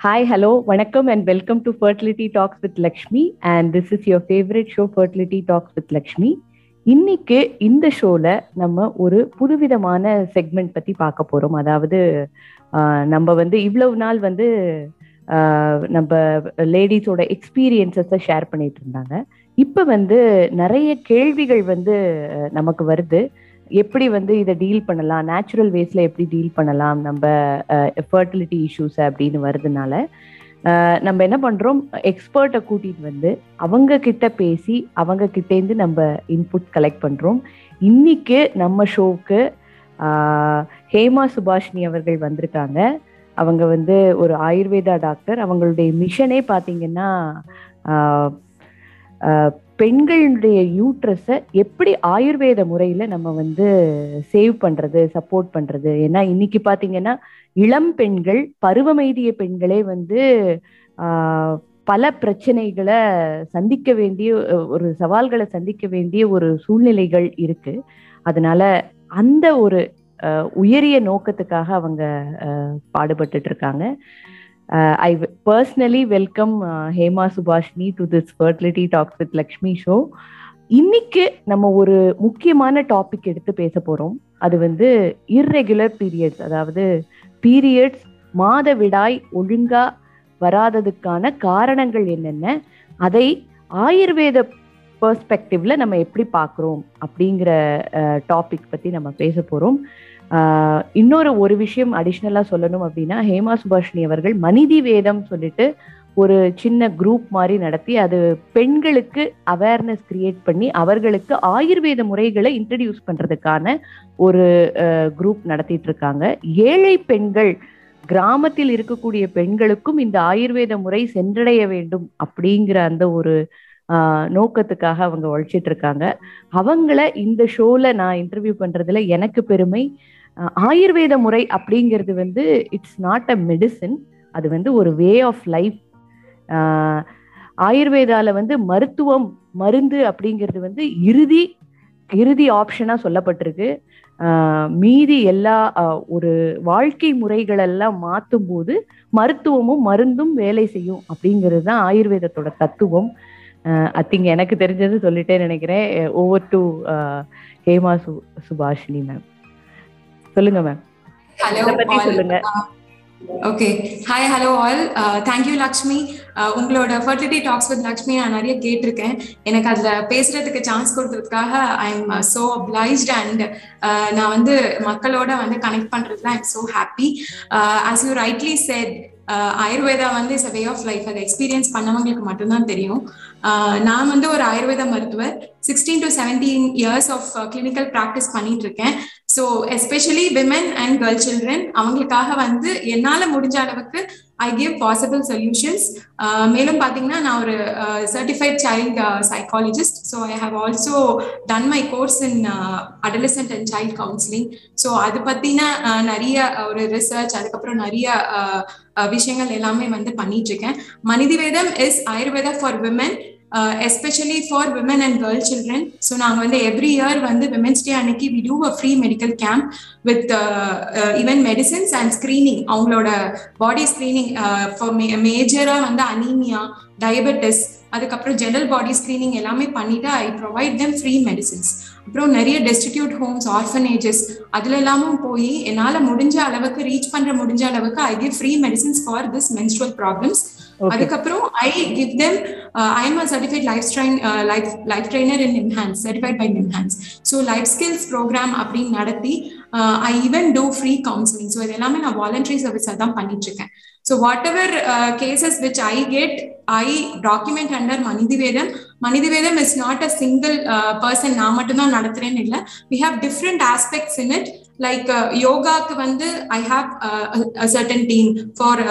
Hi, hello, vanakkam and welcome to Fertility Talks with Lakshmi and this is your favorite show Fertility Talks with Lakshmi. இன்னைக்கு இந்த ஷோல நம்ம ஒரு புதுவிதமான segment பத்தி பார்க்க போறோம். அதாவது ஆஹ், நம்ம வந்து இவ்வளவு நாள் வந்து ஆஹ், நம்ம லேடிஸோட எக்ஸ்பீரியன்சஸை ஷேர் பண்ணிட்டு இருந்தாங்க. இப்போ வந்து நிறைய கேள்விகள் வந்து நமக்கு வருது. எப்படி வந்து இதை டீல் பண்ணலாம்? நேச்சுரல் வேஸ்ல எப்படி டீல் பண்ணலாம்? நம்ம ஃபர்டிலிட்டி இஷ்யூஸ் அப்படின்னு வருதுனால நம்ம என்ன பண்றோம்? எக்ஸ்பர்ட்டை கூட்டிட்டு வந்து அவங்க கிட்ட பேசி அவங்க கிட்டேருந்து நம்ம இன்புட் கலெக்ட் பண்றோம். இன்னைக்கு நம்ம ஷோவுக்கு ஹேமா சுபாஷினி அவர்கள் வந்திருக்காங்க. அவங்க வந்து ஒரு ஆயுர்வேதா டாக்டர் அவங்களுடைய மிஷனே பார்த்தீங்கன்னா பெண்களுடைய யூட்ரஸை எப்படி ஆயுர்வேத முறையில் நம்ம வந்து சேவ் பண்ணுறது சப்போர்ட் பண்ணுறது ஏன்னா இன்னைக்கு பார்த்தீங்கன்னா இளம் பெண்கள் பருவமைதிய பெண்களே வந்து பல பிரச்சனைகளை சந்திக்க வேண்டிய ஒரு சவால்களை சந்திக்க வேண்டிய ஒரு சூழ்நிலைகள் இருக்கு. அதனால அந்த ஒரு உயரிய நோக்கத்துக்காக அவங்க அஹ், Uh, I I welcome uh, welcome Hema Subhashini to this Fertility talks with Lakshmi show இன்னைக்கு நம்ம ஒரு முக்கியமான டாபிக் எடுத்து பேச போறோம். அது வந்து இர்ரெகுலர் பீரியட்ஸ் அதாவது பீரியட்ஸ் மாத விடாய் ஒழுங்கா வராததுக்கான காரணங்கள் என்னென்ன அதை ஆயுர்வேத பெர்ஸ்பெக்டிவ்ல நம்ம எப்படி பார்க்குறோம் அப்படிங்கிற uh, டாபிக் பத்தி நம்ம பேச போறோம். இன்னொரு ஒரு விஷயம் அடிஷ்னலா சொல்லணும் அப்படின்னா ஹேமா சுபாஷினி அவர்கள் மனிதி வேதம் சொல்லிட்டு ஒரு சின்ன குரூப் மாதிரி நடத்தி அது பெண்களுக்கு அவேர்னஸ் கிரியேட் பண்ணி அவர்களுக்கு ஆயுர்வேத முறைகளை இன்ட்ரடியூஸ் பண்றதுக்கான ஒரு குரூப் நடத்திட்டு இருக்காங்க ஏழை பெண்கள் கிராமத்தில் இருக்கக்கூடிய பெண்களுக்கும் இந்த ஆயுர்வேத முறை சென்றடைய வேண்டும் அப்படிங்கிற அந்த ஒரு ஆஹ், நோக்கத்துக்காக அவங்க உழைச்சிட்டு இருக்காங்க அவங்கள இந்த ஷோல நான் இன்டர்வியூ பண்றதுல எனக்கு பெருமை. ஆயுர்வேத முறை அப்படிங்கிறது வந்து இட்ஸ் நாட் அ மெடிசின் அது வந்து ஒரு வே ஆஃப் லைஃப் ஆயுர்வேதால வந்து மருத்துவம் மருந்து அப்படிங்கிறது வந்து இறுதி இறுதி ஆப்ஷனாக சொல்லப்பட்டிருக்கு. மீதி எல்லா ஒரு வாழ்க்கை முறைகளெல்லாம் மாற்றும் போது மருத்துவமும் மருந்தும் வேலை செய்யும் அப்படிங்கிறது தான் ஆயுர்வேதத்தோட தத்துவம். அத்திங்க எனக்கு தெரிஞ்சது சொல்லிட்டே நினைக்கிறேன். ஓவர் டு ஹேமா சு சுபாஷினி மேம் சொல்லுங்க மேம் ஹலோ பத்தி சொல்லுங்க. Okay hi hello all thank you Lakshmi உங்களோட ஃபர்டிலிட்டி டாக்ஸ் வித் லக்ஷ்மி நான் நிறைய கேட்டிருக்கேன். எனக்கு அதில் பேசுறதுக்கு சான்ஸ் கொடுத்ததுக்காக I am so obliged and நான் வந்து மக்களோட வந்து கனெக்ட் பண்றதுல I am so happy as you rightly said Ayurveda வந்து is a way of life அதை எக்ஸ்பீரியன்ஸ் பண்ணவங்களுக்கு மட்டும்தான் தெரியும். நான் வந்து ஒரு ஆயுர்வேத மருத்துவர். Sixteen to seventeen years of clinical practice பண்ணிட்டு இருக்கேன் so especially women and girl children அவங்களுக்காக வந்து என்னால் முடிஞ்ச அளவுக்கு ஐ கிவ் பாசிபிள் சொல்யூஷன்ஸ் மேலும் பார்த்தீங்கன்னா நான் ஒரு certified child psychologist so I have also done my course in adolescent and child counselling so அது பற்றின uh, நிறைய uh, ஒரு ரிசர்ச் அதுக்கப்புறம் நிறைய uh, விஷயங்கள் எல்லாமே வந்து பண்ணிட்டு இருக்கேன் மனிதவேதம் is Ayurveda for women especially for women and girl children so நாங்கள் வந்து எவ்ரி இயர் வந்து விமென்ஸ் டே அன்னைக்கு we do a free medical camp with even medicines and screening அவங்களோட பாடி ஸ்க்ரீனிங் ஃபார் மேஜராக வந்து அனீமியா டயபெட்டிஸ் அதுக்கப்புறம் general body screening எல்லாமே பண்ணிட்டு I provide them free medicines அப்புறம் நிறைய டெஸ்டிடியூட் ஹோம்ஸ் ஆர்ஃபனேஜஸ் அதுல எல்லாமும் போய் என்னால் முடிஞ்ச அளவுக்கு ரீச் பண்ற முடிஞ்ச அளவுக்கு I give free medicines for this menstrual problems. அதுக்கப்புறம் I give them I am a certified life life life trainer in NIMHANS certified by NIMHANS so life skills programme அப்படின்னு நடத்தி I even do free counselling so இது எல்லாமே நான் voluntary சர்வீஸாக தான் பண்ணிட்டு இருக்கேன். So whatever uh, cases which I get, I document under Manidivedam. Manidivedam is not a single uh, person. We have different aspects in it. Like யோகாக்கு வந்து I have a certain team for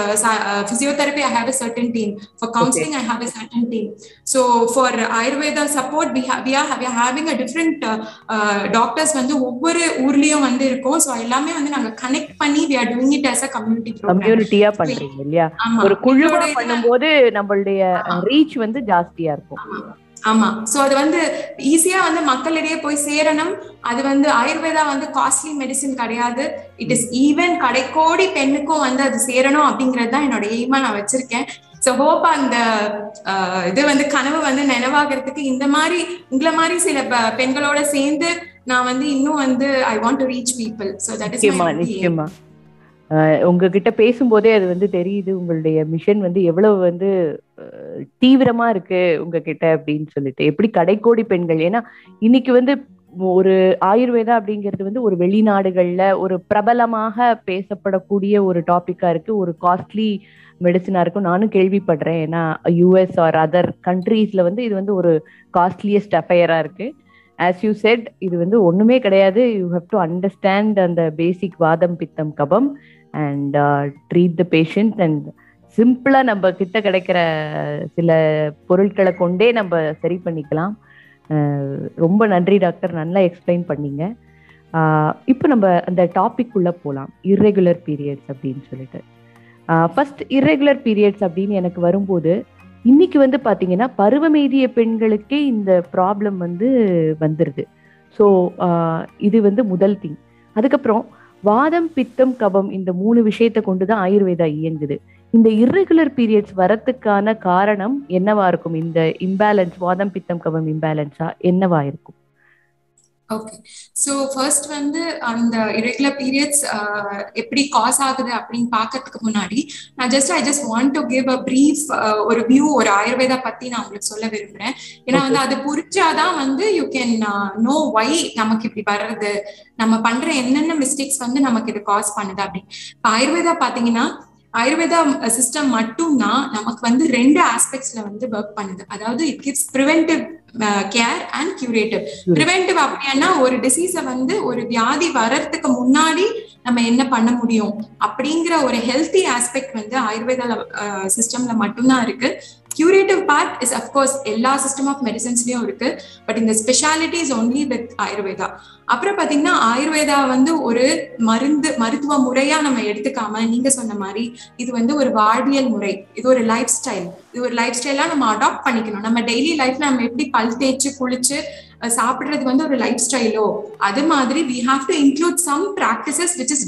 physiotherapy i have a certain team for counseling i have a certain team so for ayurveda support we have we are, we are having a different uh, uh, doctors வந்து ஒவ்வொரு ஊர்லயும் வந்து இருக்கும் so எல்லாமே வந்து நாங்க connect பண்ணி we are doing it as a community program கம்யூனிட்டியா பண்றீங்க இல்லையா ஒரு குழுவா எங்களோட இதுல- பண்ணும்போது நம்மளுடைய ரீச் வந்து ஜாஸ்தியா இருக்கும் ஆமா. சோ அது வந்து ஈஸியா வந்து மக்களிடையே போய் சேரணும். அது வந்து ஆயுர்வேதா வந்து காஸ்ட்லி மெடிசின் கிடையாது. இட் இஸ் ஈவன் கடைக்கோடி பெண்ணுக்கும் வந்து அது சேரணும் அப்படிங்கிறது தான் என்னோட எய்மா நான் வச்சிருக்கேன். ஸோ ஹோப் அந்த இது வந்து கனவு வந்து நினைவாகிறதுக்கு இந்த மாதிரி உங்களை மாதிரி சில பெண்களோட சேர்ந்து நான் வந்து இன்னும் வந்து I want to reach people so that is நிச்சயமா. உங்ககிட்ட பேசும்போதே அது வந்து தெரியுது உங்களுடைய மிஷன் வந்து எவ்வளவு வந்து தீவிரமா இருக்கு உங்ககிட்ட அப்படின்னு சொல்லிட்டு. எப்படி கடைக்கோடி பெண்கள் ஏன்னா இன்னைக்கு வந்து ஒரு ஆயுர்வேதா அப்படிங்கிறது வந்து ஒரு வெளிநாடுகள்ல ஒரு பிரபலமாக பேசப்படக்கூடிய ஒரு டாபிக்கா இருக்கு. ஒரு காஸ்ட்லி மெடிசனா இருக்கும். நானும் கேள்விப்படுறேன். ஏன்னா யூஎஸ் ஆர் அதர் கண்ட்ரீஸ்ல வந்து இது வந்து ஒரு காஸ்ட்லியஸ்ட் அஃபையரா இருக்கு. ஆஸ் யூ செட் இது வந்து ஒண்ணுமே கிடையாது. யூ ஹவ் டு அண்டர்ஸ்டாண்ட் அந்த பேசிக் வாதம் பித்தம் கபம். And treat the patient and சிம்பிளா நம்ம கிட்ட கிடைக்கிற சில பொருட்களை கொண்டே நம்ம சரி பண்ணிக்கலாம். ரொம்ப நன்றி டாக்டர். நல்லா எக்ஸ்பிளைன் பண்ணீங்க. இப்போ நம்ம அந்த டாபிக் உள்ள போகலாம் இர்ரெகுலர் பீரியட்ஸ் அப்படின்னு சொல்லிட்டு. ஃபர்ஸ்ட் இர்ரெகுலர் பீரியட்ஸ் அப்படின்னு எனக்கு வரும்போது இன்னைக்கு வந்து பார்த்தீங்கன்னா பருவமேதிய பெண்களுக்கே இந்த ப்ராப்ளம் வந்து வந்துடுது ஸோ இது வந்து முதல் திங் அதுக்கப்புறம் வாதம் பித்தம் கபம் இந்த மூணு விஷயத்தை கொண்டுதான் ஆயுர்வேதா இயங்குது. இந்த இர்ரெகுலர் பீரியட்ஸ் வரத்துக்கான காரணம் என்னவா இருக்கும்? இந்த இம்பேலன்ஸ் வாதம் பித்தம் கபம் இம்பேலன்ஸா என்னவா இருக்கும்? ஓகே ஸோ ஃபர்ஸ்ட் வந்து அந்த இரெகுலர் பீரியட்ஸ் எப்படி காஸ் ஆகுது அப்படின்னு பார்க்கறதுக்கு முன்னாடி நான் just I just want to give a brief ஒரு வியூ ஒரு ஆயுர்வேதா பத்தி நான் உங்களுக்கு சொல்ல விரும்புறேன். ஏன்னா வந்து அது புரிஞ்சாதான் வந்து யூ கேன் நோ வை நமக்கு இப்படி வர்றது நம்ம பண்ற என்னென்ன மிஸ்டேக்ஸ் வந்து நமக்கு இது காஸ் பண்ணுது அப்படின்னு. இப்போ ஆயுர்வேதா பாத்தீங்கன்னா ஆயுர்வேதா சிஸ்டம் மட்டும்தான் நமக்கு வந்து ரெண்டு ஆஸ்பெக்ட்ஸ்ல வந்து ஒர்க் பண்ணுது. அதாவது it gives preventive care and curative preventive அப்படின்னா ஒரு டிசீஸை வந்து ஒரு வியாதி வர்றதுக்கு முன்னாடி நம்ம என்ன பண்ண முடியும்? அப்படிங்கிற ஒரு ஹெல்த்தி ஆஸ்பெக்ட் வந்து ஆயுர்வேத சிஸ்டம்ல மட்டும்தான் இருக்கு. Curative part is of course எல்லா சிஸ்டம் ஆஃப் மெடிசன்ஸ்லயும் இருக்கு. பட் இந்த speciality is only with Ayurveda அப்புறம் பாத்தீங்கன்னா ஆயுர்வேதா வந்து ஒரு மருந்து மருத்துவ முறையா நம்ம எடுத்துக்காம நீங்க சொன்ன மாதிரி இது வந்து ஒரு வாழ்வியல் முறை. இது ஒரு லைஃப் ஸ்டைல் இது ஒரு லைஃப் ஸ்டைலா நம்ம அடாப்ட் பண்ணிக்கணும். நம்ம டெய்லி லைஃப்ல நம்ம எப்படி பல் தேய்ச்சு குளிச்சு சாப்பிடுறது வந்து ஒரு லைஃப் ஸ்டைலோ அது மாதிரி we have to include some practices which is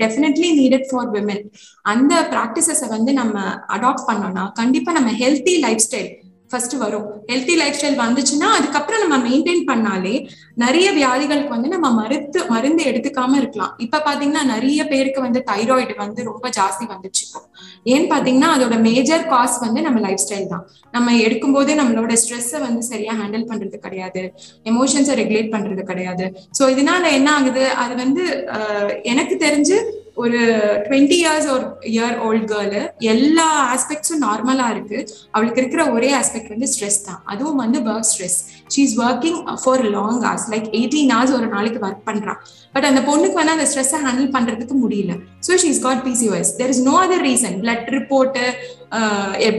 definitely needed for women அந்த ப்ராக்டிசஸை வந்து நம்ம அடாப்ட் பண்ணோம்னா கண்டிப்பா நம்ம ஹெல்த்தி லைஃப் ஸ்டைல் ஃபர்ஸ்ட் வரும். ஹெல்த்தி லைஃப் ஸ்டைல் வந்துச்சுன்னா அதுக்கப்புறம் நம்ம மெயின்டைன் பண்ணாலே நிறைய வியாதிகளுக்கு வந்து நம்ம மருத்து மருந்து எடுத்துக்காம இருக்கலாம். இப்ப பாத்தீங்கன்னா நிறைய பேருக்கு வந்து தைராய்டு வந்து ரொம்ப ஜாஸ்தி வந்துச்சு இப்போ. ஏன்னு பாத்தீங்கன்னா அதோட மேஜர் காஸ் வந்து நம்ம லைஃப் ஸ்டைல் தான். நம்ம எடுக்கும் போதே நம்மளோட ஸ்ட்ரெஸ்ஸை வந்து சரியா ஹேண்டில் பண்றது கிடையாது. எமோஷன்ஸை ரெகுலேட் பண்றது கிடையாது. ஸோ இதனால என்ன ஆகுது? அது வந்து எனக்கு தெரிஞ்சு ஒரு டுவெண்ட்டி இயர்ஸ் ஒரு இயர் ஓல்ட் கேர்ளு எல்லா ஆஸ்பெக்ட்ஸும் நார்மலா இருக்கு. அவளுக்கு இருக்கிற ஒரே ஆஸ்பெக்ட் வந்து ஸ்ட்ரெஸ் தான். அதுவும் வந்து work stress she is working for long hours like eighteen hours ஒரு நாளைக்கு ஒர்க் பண்றான் பட் அந்த பொண்ணுக்கு வந்து அந்த ஸ்ட்ரெஸ்ஸை ஹேண்டில் பண்றதுக்கு முடியல. So she is got PCOS there is no other reason blood report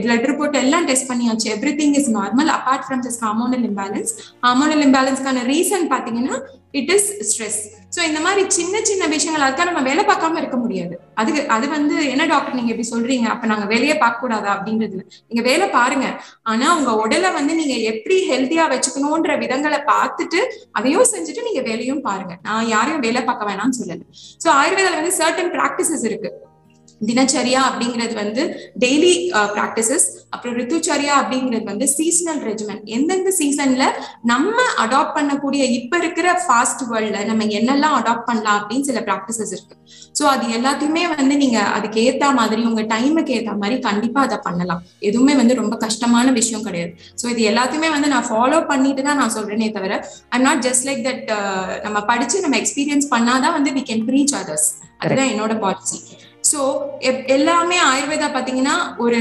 blood report எல்லாம் டெஸ்ட் பண்ணியாச்சு. Everything is normal apart from this hormonal imbalance hormonal இம்பேலன்ஸ்க்கான reason பாத்தீங்கன்னா இட் இஸ் ஸ்ட்ரெஸ் ஸோ இந்த மாதிரி சின்ன சின்ன விஷயங்கள் அதுக்காக நம்ம வேலை பார்க்காம இருக்க முடியாது. அதுக்கு அது வந்து என்ன டாக்டர் நீங்க எப்படி சொல்றீங்க? அப்ப நாங்க வேலையே பார்க்க கூடாதா அப்படின்றது. நீங்க வேலை பாருங்க. ஆனா உங்க உடலை வந்து நீங்க எப்படி ஹெல்த்தியா வச்சுக்கணும்ன்ற விதங்களை பார்த்துட்டு அதையும் செஞ்சுட்டு நீங்க வேலையும் பாருங்க. நான் யாரையும் வேலை பார்க்க வேணாம்னு சொல்லல. ஸோ ஆயுர்வேதால வந்து சர்டன் ப்ராக்டிசஸ் இருக்கு. தினச்சரியா அப்படிங்கிறது வந்து டெய்லி ப்ராக்டிசஸ் அப்புறம் ரித்துச்சரியா அப்படிங்கிறது வந்து சீசனல் ரெஜிமெண்ட் எந்தெந்த சீசன்ல நம்ம அடாப்ட் பண்ணக்கூடிய இப்ப இருக்கிற ஃபாஸ்ட் வேர்ல்ட்ல நம்ம என்னெல்லாம் அடாப்ட் பண்ணலாம் அப்படின்னு சில ப்ராக்டிசஸ் இருக்கு. ஸோ அது எல்லாத்தையுமே வந்து நீங்க அதுக்கு ஏத்த மாதிரி உங்க டைமுக்கு ஏத்த மாதிரி கண்டிப்பா அதை பண்ணலாம். எதுவுமே வந்து ரொம்ப கஷ்டமான விஷயம் கிடையாது. ஸோ இது எல்லாத்தையுமே வந்து நான் ஃபாலோ பண்ணிட்டு தான் நான் சொல்றேனே தவிர I'm not just like that நம்ம படிச்சு நம்ம எக்ஸ்பீரியன்ஸ் பண்ணாதான் வந்து வி கேன் ப்ரீச் அதர்ஸ் அதுதான் என்னோட பாலிசி ஸோ எல்லாமே ஆயுர்வேதா பார்த்தீங்கன்னா ஒரு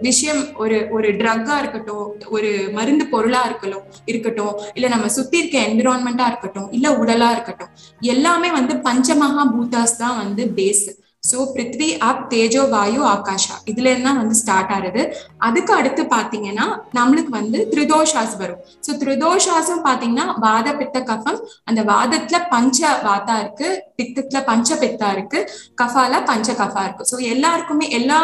விஷயம் ஒரு ஒரு ட்ரக்கா இருக்கட்டும் ஒரு மருந்து பொருளா இருக்கட்டும் இருக்கட்டும். இல்ல நம்ம சுத்தி இருக்க என்விரான்மெண்டா இருக்கட்டும் இல்ல உடலா இருக்கட்டும். எல்லாமே வந்து பஞ்சமகா பூதாஸ் தான் வந்து பேஸ் ஸோ பிருத்வி அப் தேஜோ வாயு ஆகாஷா. இதுல இருந்தா வந்து ஸ்டார்ட் ஆகுது. அதுக்கு அடுத்து பாத்தீங்கன்னா நம்மளுக்கு வந்து திரிதோஷாஸ் வரும். ஸோ த்ரிதோஷாஸும் பாத்தீங்கன்னா வாத பித்த கஃபம் அந்த வாதத்துல பஞ்ச வாத்தா இருக்கு பித்தத்துல பஞ்ச பித்தா இருக்கு கஃபால பஞ்ச கஃபா இருக்கு. ஸோ எல்லாருக்குமே எல்லா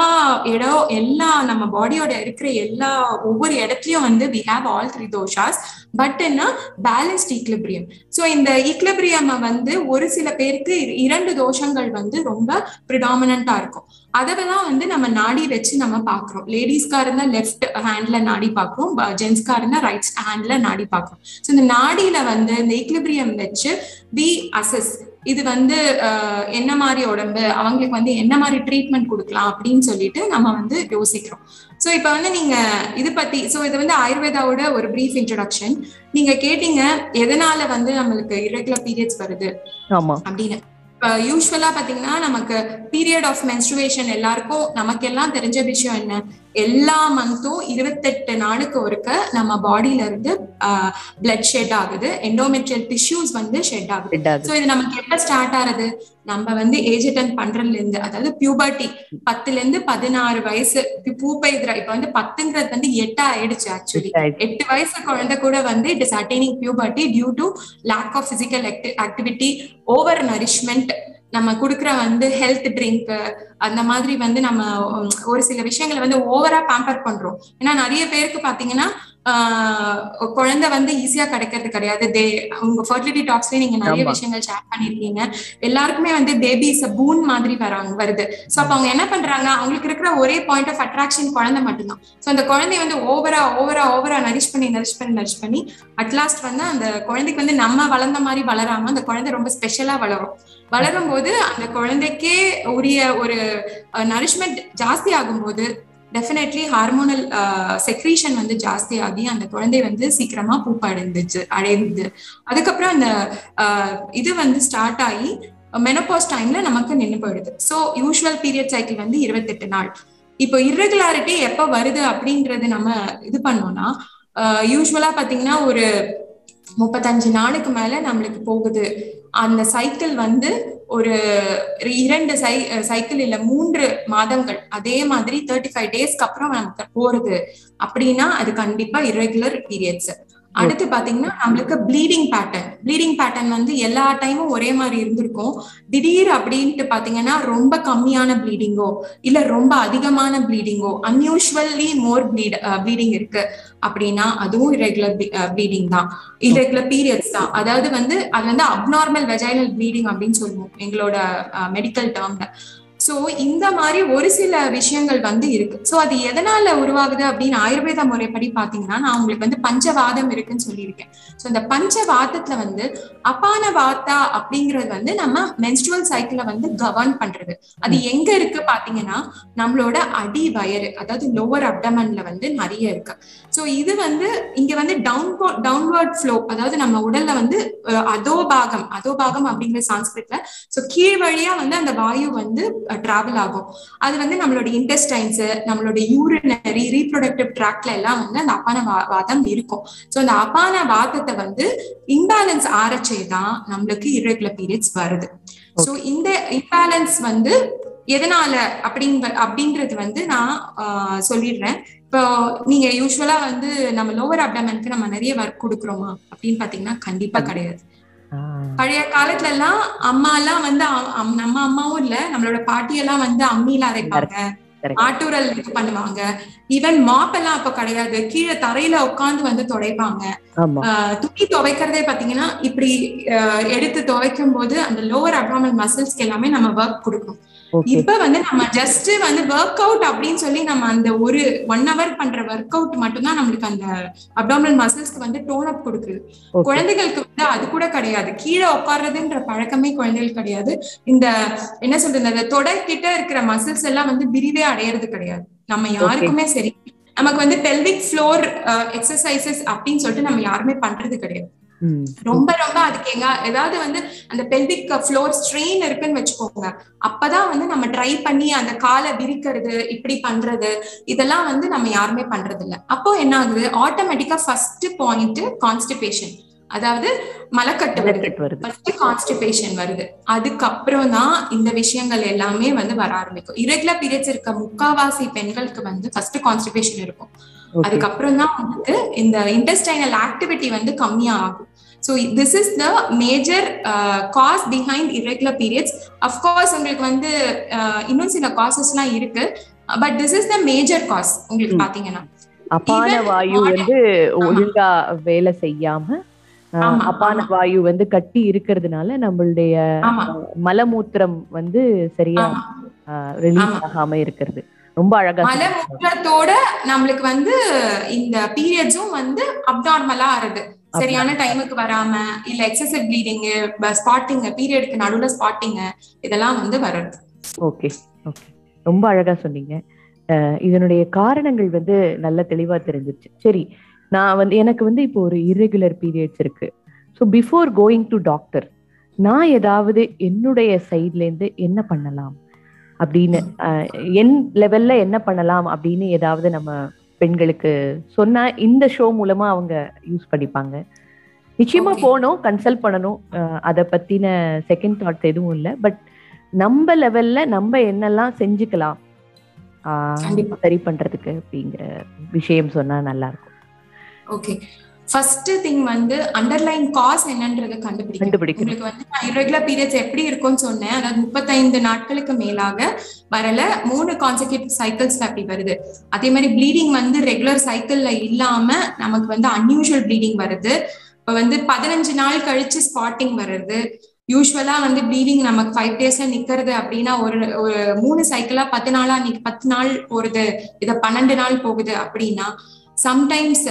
இடம் எல்லா நம்ம பாடியோட இருக்கிற எல்லா ஒவ்வொரு இடத்துலயும் வந்து வி ஹாவ் ஆல் திரிதோஷாஸ். பட் என்ன? பேலன்ஸ்ட் ஈக்லிபிரியம் ஸோ இந்த ஈக்லிபிரியம் வந்து ஒரு சில பேருக்கு இரண்டு தோஷங்கள் வந்து ரொம்ப ப்ரிடாமினா இருக்கும். அதெல்லாம் வந்து நம்ம நாடி வச்சு நம்ம பாக்குறோம் லேடிஸ்க்கா இருந்தா லெஃப்ட் ஹேண்ட்ல நாடி பாக்குறோம் ஜென்ஸ்க்கா இருந்தா ரைட் ஹேண்ட்ல நாடி பாக்குறோம் ஸோ இந்த நாடியில வந்து இந்த ஈக்லிபிரியம் வச்சு வி அசஸ் இது வந்து என்ன மாதிரி உடம்பு அவங்களுக்கு வந்து என்ன மாதிரி ட்ரீட்மெண்ட் கொடுக்கலாம் அப்படின்னு சொல்லிட்டு நம்ம வந்து யோசிக்கிறோம். ஸோ இப்போ வந்து நீங்க இது பத்தி ஸோ இது வந்து ஆயுர்வேதாவோட ஒரு பிரீஃப் இன்ட்ரடக்ஷன் நீங்க கேட்டீங்க எதனால வந்து நம்மளுக்கு இரகுலர் பீரியட்ஸ் வருது? அப்படின்னு. யூஸ்வலா பாத்தீங்கன்னா நமக்கு பீரியட் ஆஃப் மென்ஸ்ட்ருவேஷன் எல்லாருக்கும் நமக்கு எல்லாம் தெரிஞ்ச விஷயம் என்ன? எல்லா மந்த்தும் இருபத்தெட்டு நாளுக்கு ஒருக்க நம்ம பாடியில இருந்து பிளட் ஷெட் ஆகுது. எண்டோமெட்ரியல் டிஷ்யூஸ் வந்து ஷெட் ஆகுது. ஸோ இது நமக்கு எப்ப ஸ்டார்ட் ஆகுது நம்ம வந்து ஏஜ் அட்டன் பண்றதுல இருந்து அதாவது பியூபர்ட்டி பத்துல இருந்து பதினாறு வயசு பூ பெய்கிற இப்ப வந்து பத்துங்கிறது வந்து எட்டா ஆயிடுச்சு ஆக்சுவலி எட்டு வயசு குழந்தை கூட வந்து it is attaining puberty due to lack of physical activity over nourishment நம்ம கொடுக்குற வந்து ஹெல்த் ட்ரிங்க் அந்த மாதிரி வந்து நம்ம ஒரு சில விஷயங்களை வந்து ஓவரா பேம்பர் பண்றோம். ஏன்னா நிறைய பேருக்கு பாத்தீங்கன்னா குழந்தை வந்து ஈஸியா கிடைக்கிறது கிடையாது. தே உங்க ஃபர்டிலிட்டி டாக்ஸ்லயே நீங்க நிறைய விஷயங்கள் ஷேர் பண்ணிருக்கீங்க. எல்லாருக்குமே வந்து பேபிஸ் பூன் மாதிரி வராங்க வருது. ஸோ அப்ப அவங்க என்ன பண்றாங்க? அவங்களுக்கு இருக்கிற ஒரே பாயிண்ட் ஆஃப் அட்ராக்ஷன் குழந்தை மட்டும்தான். ஸோ அந்த குழந்தைய வந்து ஓவரா ஓவரா ஓவரா நரிஷ் பண்ணி நரிஷ் பண்ணி நரிஷ் பண்ணி அட்லாஸ்ட் வந்து அந்த குழந்தைக்கு வந்து நம்ம வளர்ந்த மாதிரி வளராம அந்த குழந்தை ரொம்ப ஸ்பெஷலா வளரும் வளரும். போது அந்த குழந்தைக்கே உரிய ஒரு நரிஷ்மெண்ட் ஜாஸ்தி ஆகும்போது டெஃபினெட்லி ஹார்மோனல் செக்ரீஷன் வந்து ஜாஸ்தி ஆகி அந்த குழந்தை வந்து சீக்கிரமா பூப்படைந்துச்சு அடைந்தது அடைந்து அதுக்கப்புறம் அந்த uh, இது வந்து ஸ்டார்ட் ஆகி மெனோபாஸ் டைம்ல நமக்கு நின்று போயிடுது. ஸோ யூஸ்வல் பீரியட் சைக்கிள் வந்து இருபத்தெட்டு நாள். இப்போ இர்ரெகுலாரிட்டி எப்போ வருது அப்படின்றது நம்ம இது பண்ணோம்னா uh, யூஸ்வலா பாத்தீங்கன்னா ஒரு முப்பத்தஞ்சு நாளுக்கு மேல நம்மளுக்கு போகுது. அந்த சைக்கிள் வந்து ஒரு இரண்டு சை சைக்கிள் இல்ல மூன்று மாதங்கள் அதே மாதிரி தேர்ட்டி ஃபைவ் டேஸ்க்கு அப்புறம் நமக்கு போறது அப்படின்னா அது கண்டிப்பா இரெகுலர் பீரியட்ஸ் அடுத்து பாத்தீங்கன்னா நம்மளுக்கு ப்ளீடிங் பேட்டர்ன் ப்ளீடிங் பேட்டர்ன் வந்து எல்லா டைமும் ஒரே மாதிரி இருந்திருக்கும். திடீர் அப்படின்ட்டு பாத்தீங்கன்னா ரொம்ப கம்மியான ப்ளீடிங்கோ இல்ல ரொம்ப அதிகமான ப்ளீடிங்கோ அன்யூஷுவல்லி மோர் ப்ளீட் ப்ளீடிங் இருக்கு அப்படின்னா அதுவும் இரெகுலர் ப்ளீடிங் தான். இரெகுலர் பீரியட்ஸ் தான். அதாவது வந்து அது வந்து அப்நார்மல் வெஜைனல் ப்ளீடிங் அப்படின்னு சொல்லுவோம் எங்களோட மெடிக்கல் டேர்ம்ல சோ இந்த மாதிரி ஒரு சில விஷயங்கள் வந்து இருக்கு. சோ அது எதனால உருவாகுது அப்படின்னு ஆயுர்வேத முறைப்படி பாத்தீங்கன்னா நான் உங்களுக்கு வந்து பஞ்சவாதம் இருக்குன்னு சொல்லியிருக்கேன். சோ இந்த பஞ்சவாதத்துல வந்து அபான வாத்தா அப்படிங்கிறது வந்து நம்ம மென்ஸ்ட்ரல் சைக்கிளை வந்து கவர்ன் பண்றது. அது எங்க இருக்கு பாத்தீங்கன்னா நம்மளோட அடி வயறு அதாவது லோவர் அப்டமன்ல வந்து நிறைய இருக்கு. சோ இது வந்து இங்க வந்து டவுன் டவுன்வர்ட் ஃப்ளோ அதாவது நம்ம உடல்ல வந்து அதோபாகம் அதோபாகம் அப்படிங்கிற சான்ஸ்கிரிட்ல சோ கீழ் வழியா வந்து அந்த வாயு வந்து டிராவல் ஆகும். அது வந்து நம்மளோட இன்டெஸ்டைன்ஸ் நம்மளோட யூரினரி ரீப்ரொடக்டிவ் ட்ராக்ல எல்லாம் வந்து அந்த அப்பான வாதம் இருக்கும். ஸோ அந்த அப்பான வாதத்தை வந்து இம்பேலன்ஸ் ஆரச்சே தான் நம்மளுக்கு இரெகுலர் பீரியட்ஸ் வருது. ஸோ இந்த இம்பேலன்ஸ் வந்து எதனால அப்படிங்க அப்படின்றது வந்து நான் சொல்லிடுறேன். இப்போ நீங்க யூஸ்வலா வந்து நம்ம லோவர் அப்டமனுக்கு நம்ம நிறைய ஒர்க் கொடுக்குறோமா? அப்படின்னு பாத்தீங்கன்னா கண்டிப்பா கிடையாது. பழைய காலத்துல எல்லாம் அம்மா எல்லாம் வந்து நம்ம அம்மாவும் இல்ல நம்மளோட பாட்டி எல்லாம் வந்து அம்மியில அரைப்பாங்க. ஆட்டூரல் இது பண்ணுவாங்க. ஈவன் மாப் எல்லாம் அப்ப கிடையாது. கீழே தரையில உட்காந்து வந்து துடைப்பாங்க. துணி துவைக்கிறதே பாத்தீங்கன்னா இப்படி எடுத்து துவைக்கும் போது அந்த லோவர் அப்டாமல் மசில்ஸ்க்கு எல்லாமே நம்ம ஒர்க் கொடுக்கணும் இப்ப வந்து நம்ம ஜஸ்ட் வந்து ஒர்க் அவுட் அப்படின்னு சொல்லி நம்ம அந்த ஒரு ஒன் ஹவர் பண்ற ஒர்க் அவுட் மட்டும்தான் நம்மளுக்கு அந்த அப்டாமல் மசில்ஸ்க்கு வந்து டோன் அப் கொடுக்குது. குழந்தைகளுக்கு வந்து அது கூட கிடையாது. கீழே உட்கார்றதுன்ற பழக்கமே குழந்தைகள் கிடையாது. இந்த என்ன சொல்றது அந்த தொடை கிட்ட இருக்கிற மசில்ஸ் எல்லாம் வந்து விரிவே அடையிறது கிடையாது. நம்ம யாருக்குமே சரி நமக்கு வந்து பெல்விக் ஃப்ளோர் எக்ஸசைசஸ் அப்படின்னு சொல்லிட்டு நம்ம யாருமே பண்றது கிடையாது. ரொம்ப ரொம்ப அதுக்கு எங்க ஏதாவது வந்து அந்த பெல்விக் ஃப்ளோர் ஸ்ட்ரெயின் இருக்குன்னு வச்சுக்கோங்க. அப்பதான் வந்து நம்ம ட்ரை பண்ணி அந்த காலை விரிக்கிறது இப்படி பண்றது இதெல்லாம் வந்து நம்ம யாருமே பண்றது இல்ல அப்போ என்ன ஆகுது? ஆட்டோமேட்டிக்கா ஃபர்ஸ்ட் பாயிண்ட் கான்ஸ்டிபேஷன் அதாவது மலக்கட்டு வருது. ஃபர்ஸ்ட் கான்ஸ்டிபேஷன் வருது. அதுக்கப்புறம் தான் இந்த விஷயங்கள் எல்லாமே வந்து வர ஆரம்பிக்கும். இரெகுலர் பீரியட்ஸ் இருக்க முக்காவாசி பெண்களுக்கு வந்து ஃபர்ஸ்ட் கான்ஸ்டிபேஷன் இருக்கும். அதுக்கப்புறம் தான் வந்து இந்த இன்டெஸ்டைனல் ஆக்டிவிட்டி வந்து கம்மியா ஆகும் so this is the major cause behind irregular periods of course உங்களுக்கு வந்து uh, இன்னும் சில காசஸ்லாம் இருக்கு. But this is the major cause உங்களுக்கு. பாத்தீங்கன்னா. Even வாயு வந்து ஒழுங்கா வேலை செய்யாம அபான ஆமா. வாயு வந்து கட்டி இருக்கிறதுனால நம்மளுடைய மலமூத்திரம் வந்து சரியா ரிலீஸ் ஆமா. ஆகாம இருக்கிறது. ரொம்ப அழகா. மலமூத்திரத்தோட நம்மளுக்கு வந்து இந்த பீரியட்ஸும் வந்து அப்நார்மலா ஆறுது. சரியான டைமுக்கு வராம இல்ல எக்ஸசிவ் ப்ளீடிங் ஸ்பாட்டிங் பீரியடுக்கு நடுவுல ஸ்பாட்டிங் இதெல்லாம் வந்து வருது ஓகே ஓகே ரொம்ப அழகா சொன்னீங்க. இதனுடைய காரணங்கள் வந்து நல்ல தெளிவா தெரிஞ்சிருச்சு. சரி நான் வந்து எனக்கு வந்து இப்போ ஒரு irregular பீரியட்ஸ் இருக்கு. So before going to doctor நான் ஏதாவது என்னுடைய சைட்ல இருந்து என்ன பண்ணலாம்? அப்படின்னு என் லெவல்ல என்ன பண்ணலாம் அப்படின்னு ஏதாவது நம்ம பெண்களுக்கு சொன்னா இந்த ஷோ மூலமா அவங்க யூஸ் பண்ணிப்பாங்க. நிச்சயமா. போகணும் கன்சல்ட் பண்ணணும். அதை பத்தின செகண்ட் தாட்ஸ் எதுவும் இல்லை. பட் நம்ம லெவல்ல நம்ம என்னெல்லாம் செஞ்சுக்கலாம். சரி பண்றதுக்கு அப்படிங்கிற விஷயம் சொன்னா நல்லா இருக்கும். ஓகே ஃபர்ஸ்ட் திங் வந்து அண்டர்லைன் காஸ் என்னன்றதை கண்டுபிடிக்கணும். உங்களுக்கு வந்து நான் irregular பீரியட்ஸ் எப்படி இருக்கும்னு சொன்னேன். அதாவது முப்பத்தைந்து நாட்களுக்கு மேலாக வரல. மூணு கான்செக்யூட்டிவ் சைக்கிள்ஸ்ல அப்படி வருது. அதே மாதிரி ப்ளீடிங் வந்து ரெகுலர் சைக்கிள்ல இல்லாம நமக்கு வந்து அன்யூஷுவல் ப்ளீடிங் வருது. இப்ப வந்து பதினஞ்சு நாள் கழிச்சு ஸ்பாட்டிங் வருது. யூஸ்வலா வந்து ப்ளீடிங் நமக்கு ஃபைவ் டேஸ்ல நிக்கிறது அப்படின்னா ஒரு ஒரு மூணு சைக்கிளா பத்து நாளா பத்து நாள் போறது இத பன்னெண்டு நாள் போகுது அப்படின்னா சம்டைம்ஸ்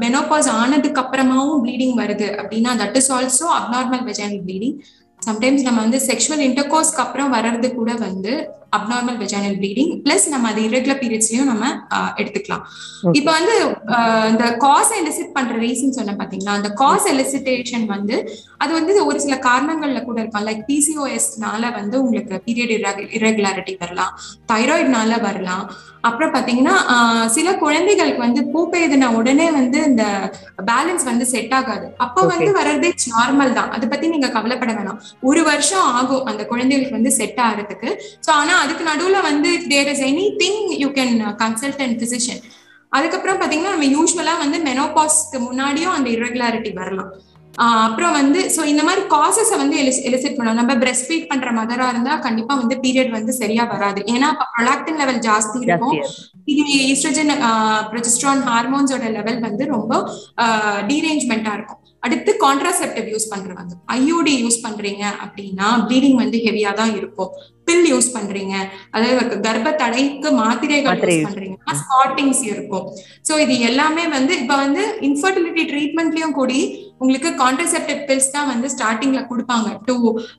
மெனோபாஸ் ஆனதுக்கு அப்புறமாவும் ப்ளீடிங் வருது அப்படின்னா that is also abnormal vaginal bleeding sometimes நம்ம வந்து செக்ஷுவல் இன்டர்கோர்ஸ்க்கு அப்புறம் வர்றது கூட வந்து அப்நார்மல் வெஜைனல் ப்ளீடிங் பிளஸ் நம்ம அது irregular பீரியட்ஸ்லயும் நம்ம எடுத்துக்கலாம். இப்போ வந்து இந்த காஸ் எலிசிட் பண்ற ரீசன் சொன்ன பாத்தீங்களா? அந்த காஸ் எலிசிட்டேஷன் வந்து அது வந்து ஒரு சில காரணங்கள்ல கூட இருக்கும் லைக் பிசிஓஎஸ்னால வந்து உங்களுக்கு பீரியட் irregularity வரலாம். தைராய்டுனால வரலாம். அப்புறம் பாத்தீங்கன்னா சில குழந்தைகளுக்கு வந்து பூப்பெய்தின உடனே வந்து இந்த பேலன்ஸ் வந்து செட் ஆகாது. அப்போ. வந்து வர்றதே நார்மல் தான். அதை பத்தி நீங்க கவலைப்பட வேணாம். ஒரு வருஷம் ஆகும் அந்த குழந்தைகளுக்கு வந்து செட் ஆகிறதுக்கு. ஸோ ஆனா அதுக்கு நடுவுல வந்து there is anything you can consult and physician அதுக்கப்புறம் பாத்தீங்கன்னா நம்ம யூஸ்வலா வந்து மெனோபாஸ்க்கு முன்னாடியும் அந்த irregularity வரலாம். அப்புறம் வந்து சோ இந்த மாதிரி காசஸை வந்து எலிசிட் பண்ணலாம். நம்ம பிரஸ்ட் ஃபீட் பண்ற மதரா இருந்தா கண்டிப்பா வந்து பீரியட் வந்து சரியா வராது. ஏன்னா ப்ரொலாக்டின் லெவல் ஜாஸ்தி இருக்கும். இது ஈஸ்ட்ரஜன் ப்ரொஜெஸ்ட்ரான் ஹார்மோன்ஸோட லெவல் வந்து ரொம்ப டீரேஞ்ச்மெண்டா இருக்கும். அடுத்து கான்ட்ராசெப்டிவ் யூஸ் பண்றவங்க. ஐயூடி யூஸ் பண்றீங்க அப்படின்னா ப்ளீடிங் வந்து ஹெவியா தான் இருக்கும். பில் யூஸ் பண்றீங்க. அதாவது கர்ப்ப தடைக்கு மாத்திரைகள் மாத்திரை யூஸ் பண்றீங்கன்னா ஸ்பாட்டிங்ஸ் இருக்கும். சோ இது எல்லாமே வந்து இப்ப வந்து இன்ஃபர்டிலிட்டி ட்ரீட்மெண்ட்லயும் கூடி உங்களுக்கு கான்ட்ரசெப்டிவ் பில்ஸ் தான் வந்து ஸ்டார்டிங்ல கொடுப்பாங்க. டு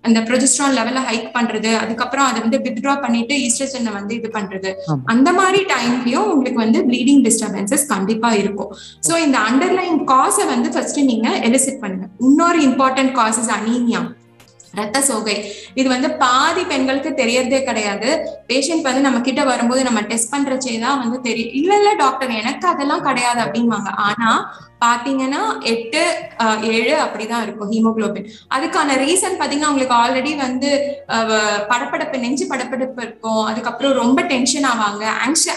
அந்த ப்ரொஜெஸ்ட்ரான் லெவல ஹைக் பண்றது அதுக்கப்புறம் அதை வந்து வித்ட்ரா பண்ணிட்டு ஈஸ்ட்ரஜனை வந்து இது பண்றது. அந்த மாதிரி டைம்லயும் உங்களுக்கு வந்து ப்ளீடிங் டிஸ்டர்பன்சஸ் கண்டிப்பா இருக்கும். சோ இந்த அண்டர்லைன் காசை வந்து ஃபர்ஸ்ட் நீங்க எலிசிட் பண்ணுங்க. இன்னொரு இம்பார்ட்டன்ட் காசஸ் அனீமியா ரத்த சோகை. இது வந்து பாதி பெண்களுக்கு தெரியறதே கிடையாது. பேஷண்ட் வந்து நம்ம கிட்ட வரும்போது நம்ம டெஸ்ட் பண்றச்சே தான் வந்து தெரியும் இல்ல இல்ல டாக்டர் எனக்கு அதெல்லாம் கிடையாது அப்படின்வாங்க ஆனா பாத்தீங்கன்னா எட்டு ஏழு அப்படிதான் இருக்கும் ஹீமோகுளோபின். அதுக்கான ரீசன் பாத்தீங்கன்னா உங்களுக்கு ஆல்ரெடி வந்து படப்படப்பு நெஞ்சு படப்படப்பு இருக்கும். அதுக்கப்புறம் ரொம்ப டென்ஷன் ஆவாங்க.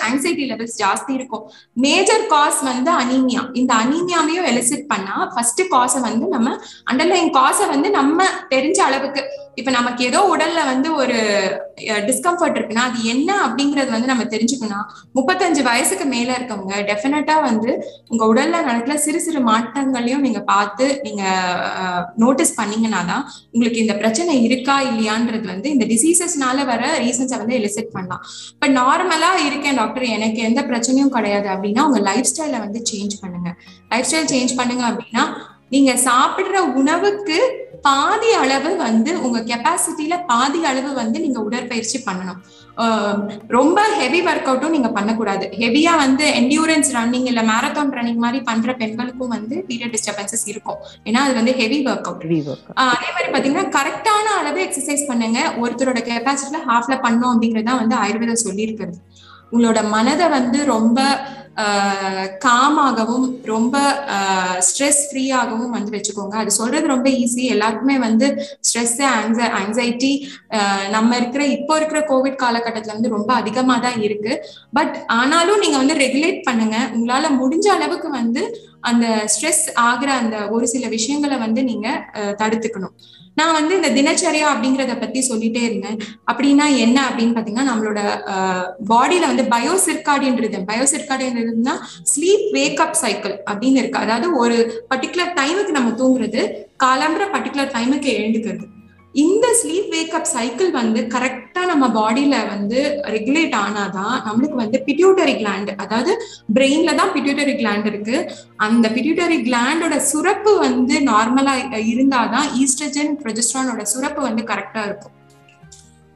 ஆங்ஸைட்டி லெவல்ஸ் ஜாஸ்தி இருக்கும். மேஜர் காஸ் வந்து அனீமியா இந்த அனீமியாவையும் எலிசிட் பண்ணா ஃபர்ஸ்ட் காசை வந்து நம்ம அண்டர்லைன் காசை வந்து நம்ம தெரிஞ்ச அளவுக்கு இப்ப நமக்கு ஏதோ உடல்ல வந்து ஒரு டிஸ்கம்ஃபர்ட் இருக்குன்னா அது என்ன அப்படிங்கறது வந்து நம்ம தெரிஞ்சுக்கணும். முப்பத்தஞ்சு வயசுக்கு மேல இருக்கவங்க டெஃபினட்டா வந்து உங்க உடல்ல நடக்கிற சிறு சிறு மாற்றங்களையும் நீங்க பார்த்து நீங்க நோட்டீஸ் பண்ணீங்கன்னா தான் உங்களுக்கு இந்த பிரச்சனை இருக்கா இல்லையான்றது வந்து இந்த டிசீசஸ்னால வர ரீசன்ஸை வந்து எலிசிட் பண்ணலாம். இப்ப நார்மலா இருக்கேன் டாக்டர் எனக்கு எந்த பிரச்சனையும் கிடையாது அப்படின்னா உங்க லைஃப் ஸ்டைலை வந்து சேஞ்ச் பண்ணுங்க. லைஃப் ஸ்டைல் சேஞ்ச் பண்ணுங்க அப்படின்னா நீங்க சாப்பிடுற உணவுக்கு பாதி அளவு வந்து உங்க கெப்பாசிட்டியில பாதி அளவு வந்து நீங்க உடற்பயிற்சி பண்ணணும். ரொம்ப ஹெவி ஒர்க் அவுட்டும் நீங்க பண்ணக்கூடாது. ஹெவியா வந்து என்டியூரன்ஸ் ரன்னிங் இல்ல மேரத்தான் ரன்னிங் மாதிரி பண்ற பெண்களுக்கும் வந்து பீரியட் டிஸ்டர்பன்சஸ் இருக்கும். ஏன்னா அது வந்து ஹெவி ஒர்க் அவுட். அதே மாதிரி பாத்தீங்கன்னா கரெக்டான அளவு எக்ஸசைஸ் பண்ணுங்க. ஒருத்தரோட கெப்பாசிட்டில ஹாஃப்ல பண்ணோம் அப்படிங்கறத வந்து ஆயுர்வேதம் சொல்லியிருக்கிறது. உங்களோட மனதை வந்து ரொம்ப காமாகவும் ரொம்ப ஸ்ட்ரெஸ் ஃப்ரீயாகவும் வந்து வச்சுக்கோங்க. அது சொல்றது ரொம்ப ஈஸி எல்லாருக்குமே வந்து ஸ்ட்ரெஸ் ஆங்ஸை ஆங்ஸைட்டி நம்ம இருக்கிற இப்போ இருக்கிற கோவிட் காலகட்டத்துல வந்து ரொம்ப அதிகமா தான் இருக்கு. பட் ஆனாலும் நீங்க வந்து ரெகுலேட் பண்ணுங்க. உங்களால முடிஞ்ச அளவுக்கு வந்து அந்த ஸ்ட்ரெஸ் ஆகிற அந்த ஒரு சில விஷயங்களை வந்து நீங்க தடுத்துக்கணும். நான் வந்து இந்த தினச்சரியா அப்படிங்கிறத பத்தி சொல்லிட்டே இருந்தேன். அப்படின்னா என்ன அப்படின்னு பாத்தீங்கன்னா நம்மளோட பாடியில வந்து பயோசிற்காடின்றது பயோசிற்காடின்றதுன்னா ஸ்லீப் வேக்கப் சைக்கிள் அப்படின்னு இருக்கு. அதாவது ஒரு பர்டிகுலர் டைமுக்கு நம்ம தூங்குறது காலம்புற பர்டிகுலர் டைமுக்கு எழுந்துக்கிறது. இந்த ஸ்லீப் வேக்கப் சைக்கிள் வந்து கரெக்டா நம்ம பாடியில வந்து ரெகுலேட் ஆனாதான் நம்மளுக்கு வந்து பிட்யூட்டரி கிளாண்ட் அதாவது பிரெயின்ல தான் பிட்யூட்டரி கிளாண்ட் இருக்கு. அந்த பிட்யூட்டரி கிளாண்டோட சுரப்பு வந்து நார்மலா இருந்தாதான் ஈஸ்ட்ரஜன் ப்ரொஜெஸ்ட்ரானோட சுரப்பு வந்து கரெக்டா இருக்கும்.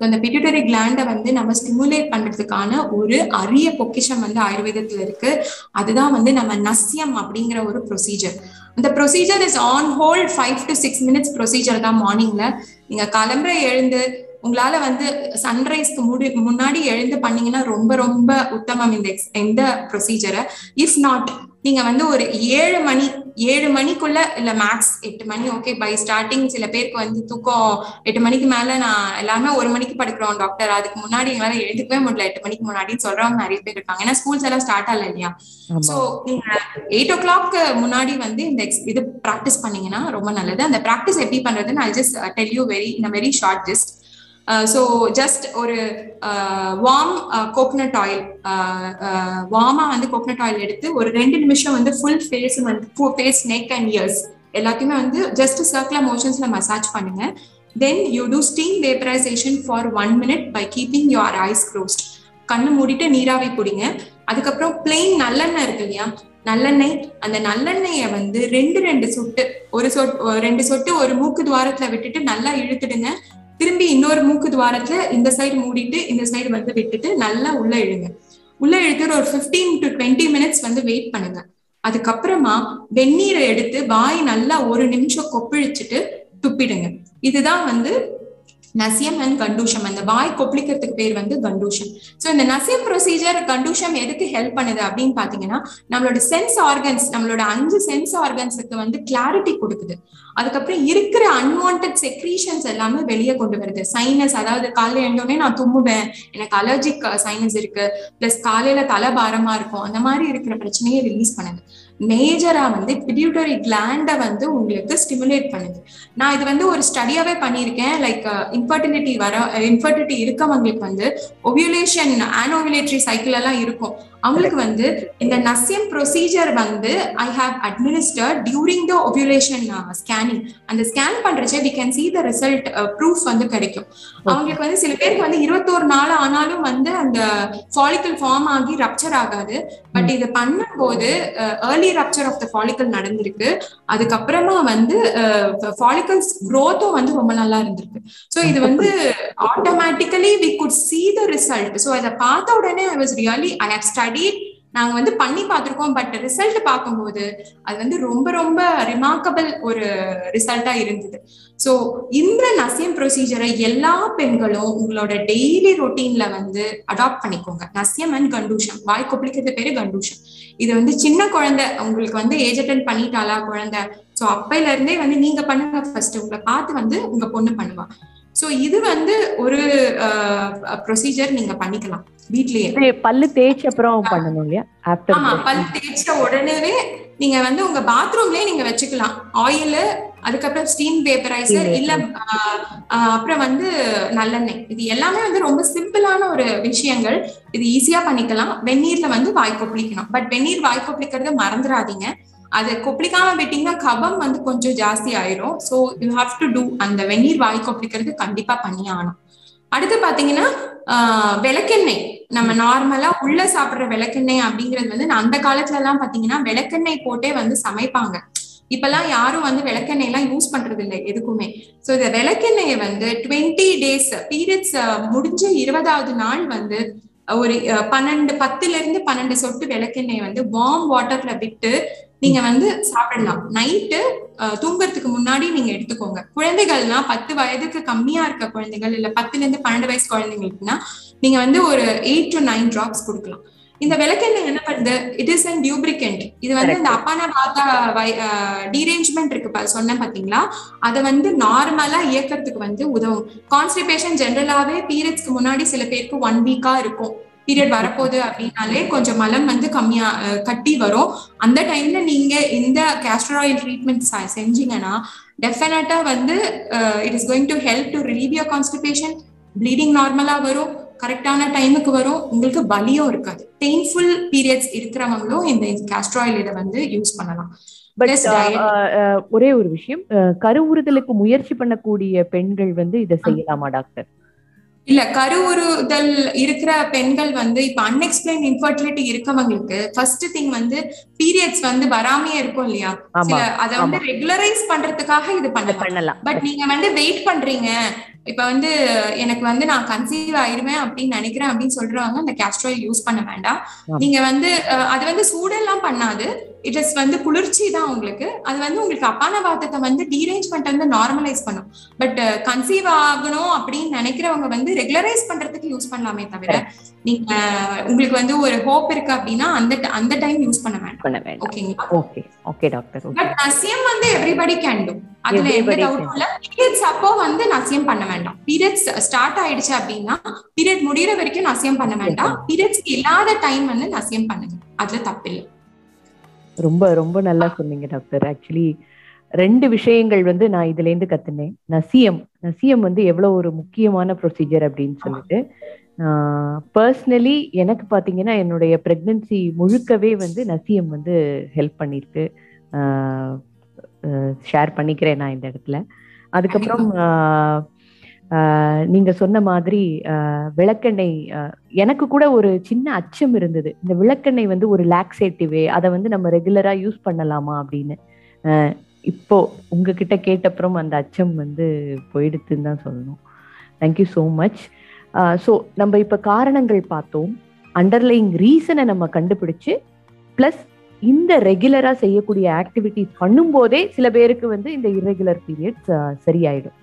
அந்த பிட்யூட்டரி கிளாண்டை வந்து நம்ம ஸ்டிமுலேட் பண்றதுக்கான ஒரு அரிய பொக்கிஷம் வந்து ஆயுர்வேதத்துல இருக்கு. அதுதான் வந்து நம்ம நசியம் அப்படிங்கிற ஒரு ப்ரொசீஜர் இந்த procedure is on hold five to six minutes procedure தான் மார்னிங்ல நீங்க கிளம்புற எழுந்து உங்களால வந்து சன்ரைஸ்க்கு முடி முன்னாடி எழுந்து பண்ணீங்கன்னா ரொம்ப ரொம்ப உத்தமம் இந்த இந்த ப்ரொசீஜரை இஃப் நாட் நீங்க வந்து ஒரு ஏழு மணி ஏழு மணிக்குள்ள இல்ல மேக்ஸ் எட்டு மணி ஓகே பை ஸ்டார்டிங் சில பேருக்கு வந்து தூக்கம் எட்டு மணிக்கு மேல நான் எல்லாமே ஒரு மணிக்கு படுக்கிறோம் டாக்டர் அதுக்கு முன்னாடி எங்களால எழுதுக்கவே முடியல எட்டு மணிக்கு முன்னாடின்னு சொல்றவங்க நிறைய பேர் இருக்காங்க. ஏன்னா ஸ்கூல்ஸ் எல்லாம் ஸ்டார்ட் ஆகல இல்லையா? சோ நீங்க எயிட் ஓ கிளாக் முன்னாடி வந்து இந்த இது ப்ராக்டிஸ் பண்ணீங்கன்னா ரொம்ப நல்லது. அந்த ப்ராக்டிஸ் எப்படி பண்றதுன்னு I just tell you very in very short just Uh, so just ஒரு வார்ம் கோகனட் ஆயில் வார்மா வந்து கோகனட் ஆயில் எடுத்து ஒரு ரெண்டு நிமிஷம் வந்து ஃபுல் ஃபேஸ் வந்து ஃபேஸ் நெக் அண்ட் இயர்ஸ் எல்லாத்தையுமே வந்து ஜஸ்ட் சர்க்குலர் மோஷன்ஸ்ல மசாஜ் பண்ணுங்க. Then you do steam vaporisation for one minute by keeping your eyes closed கண்ணு மூடிட்டு நீராவி பிடிங்க. அதுக்கப்புறம் பிளெயின் நல்லெண்ணெய் இருக்கு இல்லையா? நல்லெண்ணெய். அந்த நல்லெண்ணெய வந்து ரெண்டு ரெண்டு சொட்டு ஒரு சொட் ரெண்டு சொட்டு ஒரு மூக்கு துவாரத்துல விட்டுட்டு நல்லா இழுத்துடுங்க. திரும்பி இன்னொரு மூக்கு துவாரத்துல இந்த சைடு மூடிட்டு இந்த சைடு வந்து விட்டுட்டு நல்லா உள்ள இழுங்க. உள்ள இழுத்துட்டு ஒரு பிப்டீன் டு டுவெண்ட்டி மினிட்ஸ் வந்து வெயிட் பண்ணுங்க. அதுக்கப்புறமா வெந்நீரை எடுத்து வாய் நல்லா ஒரு நிமிஷம் கொப்பிழிச்சிட்டு துப்பிடுங்க. இதுதான் வந்து நசியம் அண்ட் கண்டூஷம். அந்த வாய் கொப்பளிக்கிறதுக்கு பேர் வந்து கண்டூஷம். ஸோ இந்த நசியம் ப்ரொசீஜர் கண்டூஷம் எதுக்கு ஹெல்ப் பண்ணுது அப்படின்னு பாத்தீங்கன்னா நம்மளோட சென்ஸ் ஆர்கன்ஸ் நம்மளோட அஞ்சு சென்ஸ் ஆர்கன்ஸுக்கு வந்து கிளாரிட்டி கொடுக்குது. அதுக்கப்புறம் இருக்கிற அன்வான்ட் செக்ரீஷன்ஸ் எல்லாமே வெளியே கொண்டு வருது. சைனஸ் அதாவது காலையில எழுந்தோடனே நான் தும்முவேன் எனக்கு அலர்ஜிக் சைனஸ் uh, இருக்கு. பிளஸ் காலையில தலை பாரமா இருக்கும். அந்த மாதிரி இருக்கிற பிரச்சனையை ரிலீஸ் பண்ணுது. மேஜரா வந்து பிடியூட்டரி கிளாண்ட வந்து உங்களுக்கு ஸ்டிமுலேட் பண்ணுது. நான் இது வந்து ஒரு ஸ்டடியாவே பண்ணியிருக்கேன். லைக் இன்ஃபர்டிலிட்டி uh, வர இன்ஃபர்டிலிட்டி இருக்கவங்களுக்கு வந்து ஒவியுலேஷன் ஆனோவிலேட்டரி சைக்கிள் எல்லாம் இருக்கும். அவங்களுக்கு வந்து இந்த நசியம் ப்ரொசீஜர் வந்து I have administer during the ovulation scanning அந்த scan பண்றச்சே we can see the result proof வந்து கிடைக்கும். அவங்களுக்கு வந்து சில பேருக்கு வந்து இருபத்தோரு நாள் ஆனாலும் வந்து அந்த ஃபாலிக்கல் ஃபார்ம் ஆகி ரப்சர் ஆகாது. பட் இது பண்ணும்போது early rupture of the follicle நடந்திருக்கு. அதுக்கப்புறமா வந்து ஃபாலிக்கல்ஸ் க்ரோத்தும் வந்து ரொம்ப நல்லா இருந்திருக்கு. ஸோ இது வந்து automatically we could see the result so அதை பார்த்த உடனே I was really I have studied நாங்க வந்து பண்ணி பார்த்திருக்கோம். பட் ரிசல்ட் பார்க்கும்போது அது வந்து ரொம்ப ரொம்ப ரிமார்க்கபிள் ஒரு ரிசல்ட்டா இருந்தது. ஸோ இந்த நசியம் ப்ரொசீஜரை எல்லா பெண்களும் உங்களோட டெய்லி ரொட்டீன்ல வந்து அடாப்ட் பண்ணிக்கோங்க. நசியம் அண்ட் கண்டூஷம் வாய் கொப்பளிக்கிறது பேரு கண்டூஷம் இது வந்து சின்ன குழந்தை உங்களுக்கு வந்து ஏஜ் அட்டன் பண்ணிட்டாளா குழந்தை. ஸோ அப்பையில இருந்தே வந்து நீங்க பண்ணுங்க. ஃபர்ஸ்ட் உங்களை பார்த்து வந்து உங்க பொண்ணு பண்ணுவா. சோ இது வந்து ஒரு ப்ரொசீஜர் நீங்க பண்ணிக்கலாம் வீட்லயே. பல்லு தேய்ச்ச அப்புறம் பண்ணணும் இல்லையா? ஆமா பல் தேய்ச்ச உடனே நீங்க வந்து உங்க பாத்ரூம்லயே நீங்க வச்சுக்கலாம். ஆயில் அதுக்கப்புறம் ஸ்டீம் வேப்பரைசர் இல்ல அப்புறம் வந்து நல்லெண்ணெய். இது எல்லாமே வந்து ரொம்ப சிம்பிளான ஒரு விஷயங்கள். இது ஈஸியா பண்ணிக்கலாம். வெந்நீர்ல வந்து வாய் கொப்பளிக்கணும். பட் வெந்நீர் வாய் கொப்பளிக்கிறத மறந்துடாதீங்க. அது கொப்பளிக்காம விட்டீங்கன்னா கபம் வந்து கொஞ்சம் ஜாஸ்தி ஆயிரும். So you have to do அந்த வெந்நீர் வாய் கொப்பளிக்கிறது கண்டிப்பா பண்ணி ஆகணும். அடுத்து பாத்தீங்கன்னா விளக்கெண்ணெய். நம்ம நார்மலா உள்ள சாப்பிடுற விளக்கெண்ணெய் அப்படிங்கிறது வந்து அந்த காலத்துல எல்லாம் பாத்தீங்கன்னா விளக்கெண்ணெய் போட்டே வந்து சமைப்பாங்க. இப்பெல்லாம் யாரும் வந்து விளக்கெண்ணெய் எல்லாம் யூஸ் பண்றது இல்லை எதுக்குமே. சோ இந்த விளக்கெண்ணெயை வந்து டுவெண்ட்டி டேஸ் பீரியட்ஸ் முடிஞ்ச இருபதாவது நாள் வந்து ஒரு பன்னெண்டு பத்துல இருந்து பன்னெண்டு சொட்டு விளக்கெண்ணெய் வந்து வார்ம் வாட்டர்ல விட்டு நீங்க வந்து சாப்பிடலாம். நைட்டு தூங்குறதுக்கு முன்னாடி நீங்க எடுத்துக்கோங்க. குழந்தைகள்னா பத்து வயதுக்கு கம்மியா இருக்க குழந்தைகள் இல்ல பத்துல இருந்து பன்னெண்டு வயசு குழந்தைங்களுக்குன்னா நீங்க வந்து ஒரு எயிட் டு நைன் டிராப்ஸ் கொடுக்கலாம். இந்த விளக்கெண்ணெய் என்ன பண்ணுது? இட் இஸ் அண்ட் டியூப்ரிகண்ட் இது வந்து இந்த அப்பான பாத்தா டீரேஞ்ச்மெண்ட் இருக்கு சொன்னேன் பாத்தீங்களா? அதை வந்து நார்மலா இயக்கிறதுக்கு வந்து உதவும். கான்ஸ்டிபேஷன் ஜென்ரலாவே பீரியட்ஸ்க்கு முன்னாடி சில பேருக்கு ஒன் வீக்கா இருக்கும். பீரியட் வரப்போகுது அப்படின்னாலே கொஞ்சம் மலம் வந்து கம்மியா கட்டி வரும். அந்த டைம்ல நீங்க இந்த கேஸ்டர் ஆயில் ட்ரீட்மெண்ட் செஞ்சீங்கன்னா டெஃபினட்டா வந்து it is going to help to relieve your constipation bleeding நார்மலா வரும். கரெக்டான டைமுக்கு வரும். உங்களுக்கு வலியும் இருக்காது. பெயின்ஃபுல் பீரியட்ஸ் இருக்கிறவங்களும் இந்த கேஸ்டர் ஆயில் இதை வந்து யூஸ் பண்ணலாம். பட் ஒரே ஒரு விஷயம் கருவுறுதலுக்கு முயற்சி பண்ணக்கூடிய பெண்கள் வந்து இதை செய்யலாமா டாக்டர்? இல்ல கருவுறுதல் இருக்கிற பெண்கள் வந்து இப்ப அன்எக்ஸ்பிளைன் இன்ஃபர்டிலிட்டி இருக்கவங்களுக்கு ஃபர்ஸ்ட் திங் வந்து பீரியட்ஸ் வந்து வராமையே இருக்கும் இல்லையா? சில அதை வந்து ரெகுலரைஸ் பண்றதுக்காக இது பண்ணலாம். பட் நீங்க வந்து வெயிட் பண்றீங்க. இப்ப வந்து எனக்கு வந்து நான் கன்சீவ் ஆயிருவேன் அப்படின்னு நினைக்கிறேன் அப்படின்னு சொல்றவங்க அந்த கேஸ்ட்ராயில் யூஸ் பண்ண வேண்டாம். நீங்க வந்து அது வந்து சூடெல்லாம் பண்ணாது. இட் இஸ் வந்து குளிர்ச்சி தான் உங்களுக்கு. அது வந்து உங்களுக்கு அப்பான வாதத்தை வந்து டீரேஞ்ச்மெண்ட் வந்து நார்மலைஸ் பண்ணும். பட் கன்சீவ் ஆகணும் அப்படின்னு நினைக்கிறவங்க வந்து ரெகுலரைஸ் பண்றதுக்கு யூஸ் பண்ணலாமே தவிர நீங்க உங்களுக்கு வந்து ஒரு ஹோப் இருக்கு அப்படின்னா அந்த அந்த டைம் யூஸ் பண்ண வேண்டாம். ஓகேங்களா ஓகே ஓகே டாக்டர் பட் நசியம் வந்து எவ்ரிபடி கேன் டூ அதுல எந்த டவுட்டும் இல்ல. பீரியட்ஸ் அப்போ வந்து நசியம் பண்ண வேண்டாம். பீரியட்ஸ் ஸ்டார்ட் ஆயிடுச்சு அப்படின்னா பீரியட் முடியற வரைக்கும் நசியம் பண்ண வேண்டாம். பீரியட்ஸ் இல்லாத டைம் வந்து நசியம் பண்ணுங்க. அதுல தப்பில்லை. ரொம்ப ரொம்ப நல்லா சொன்னீங்க டாக்டர் ஆக்சுவலி ரெண்டு விஷயங்கள் வந்து நான் இதுல இருந்து கத்துனேன் நசியம் நசியம் வந்து எவ்வளவு ஒரு முக்கியமான ப்ரொசீஜர் அப்படின்னு சொல்லிட்டு. பர்சனலி எனக்கு பார்த்தீங்கன்னா என்னுடைய ப்ரெக்னென்சி முழுக்கவே வந்து நசியம் வந்து ஹெல்ப் பண்ணியிருக்கு ஷேர் பண்ணிக்கிறேன் நான் இந்த இடத்துல. அதுக்கப்புறம் நீங்க சொன்ன மாதிரி விளக்கெண்ணெய் எனக்கு கூட ஒரு சின்ன அச்சம் இருந்தது. இந்த விளக்கெண்ணெய் வந்து ஒரு லாக்ஸேட்டிவே அதை வந்து நம்ம ரெகுலரா யூஸ் பண்ணலாமா அப்படின்னு. இப்போ உங்ககிட்ட கேட்டப்புறம் அந்த அச்சம் வந்து போயிடுத்துன்னு தான் சொல்லணும். தேங்க்யூ ஸோ மச் ஸோ நம்ம இப்போ காரணங்கள் பார்த்தோம். அண்டர்லைங் ரீசனை நம்ம கண்டுபிடிச்சு ப்ளஸ் இந்த ரெகுலரா செய்யக்கூடிய ஆக்டிவிட்டிஸ் பண்ணும்போதே சில பேருக்கு வந்து இந்த இரெகுலர் பீரியட்ஸ் சரியாயிடும்.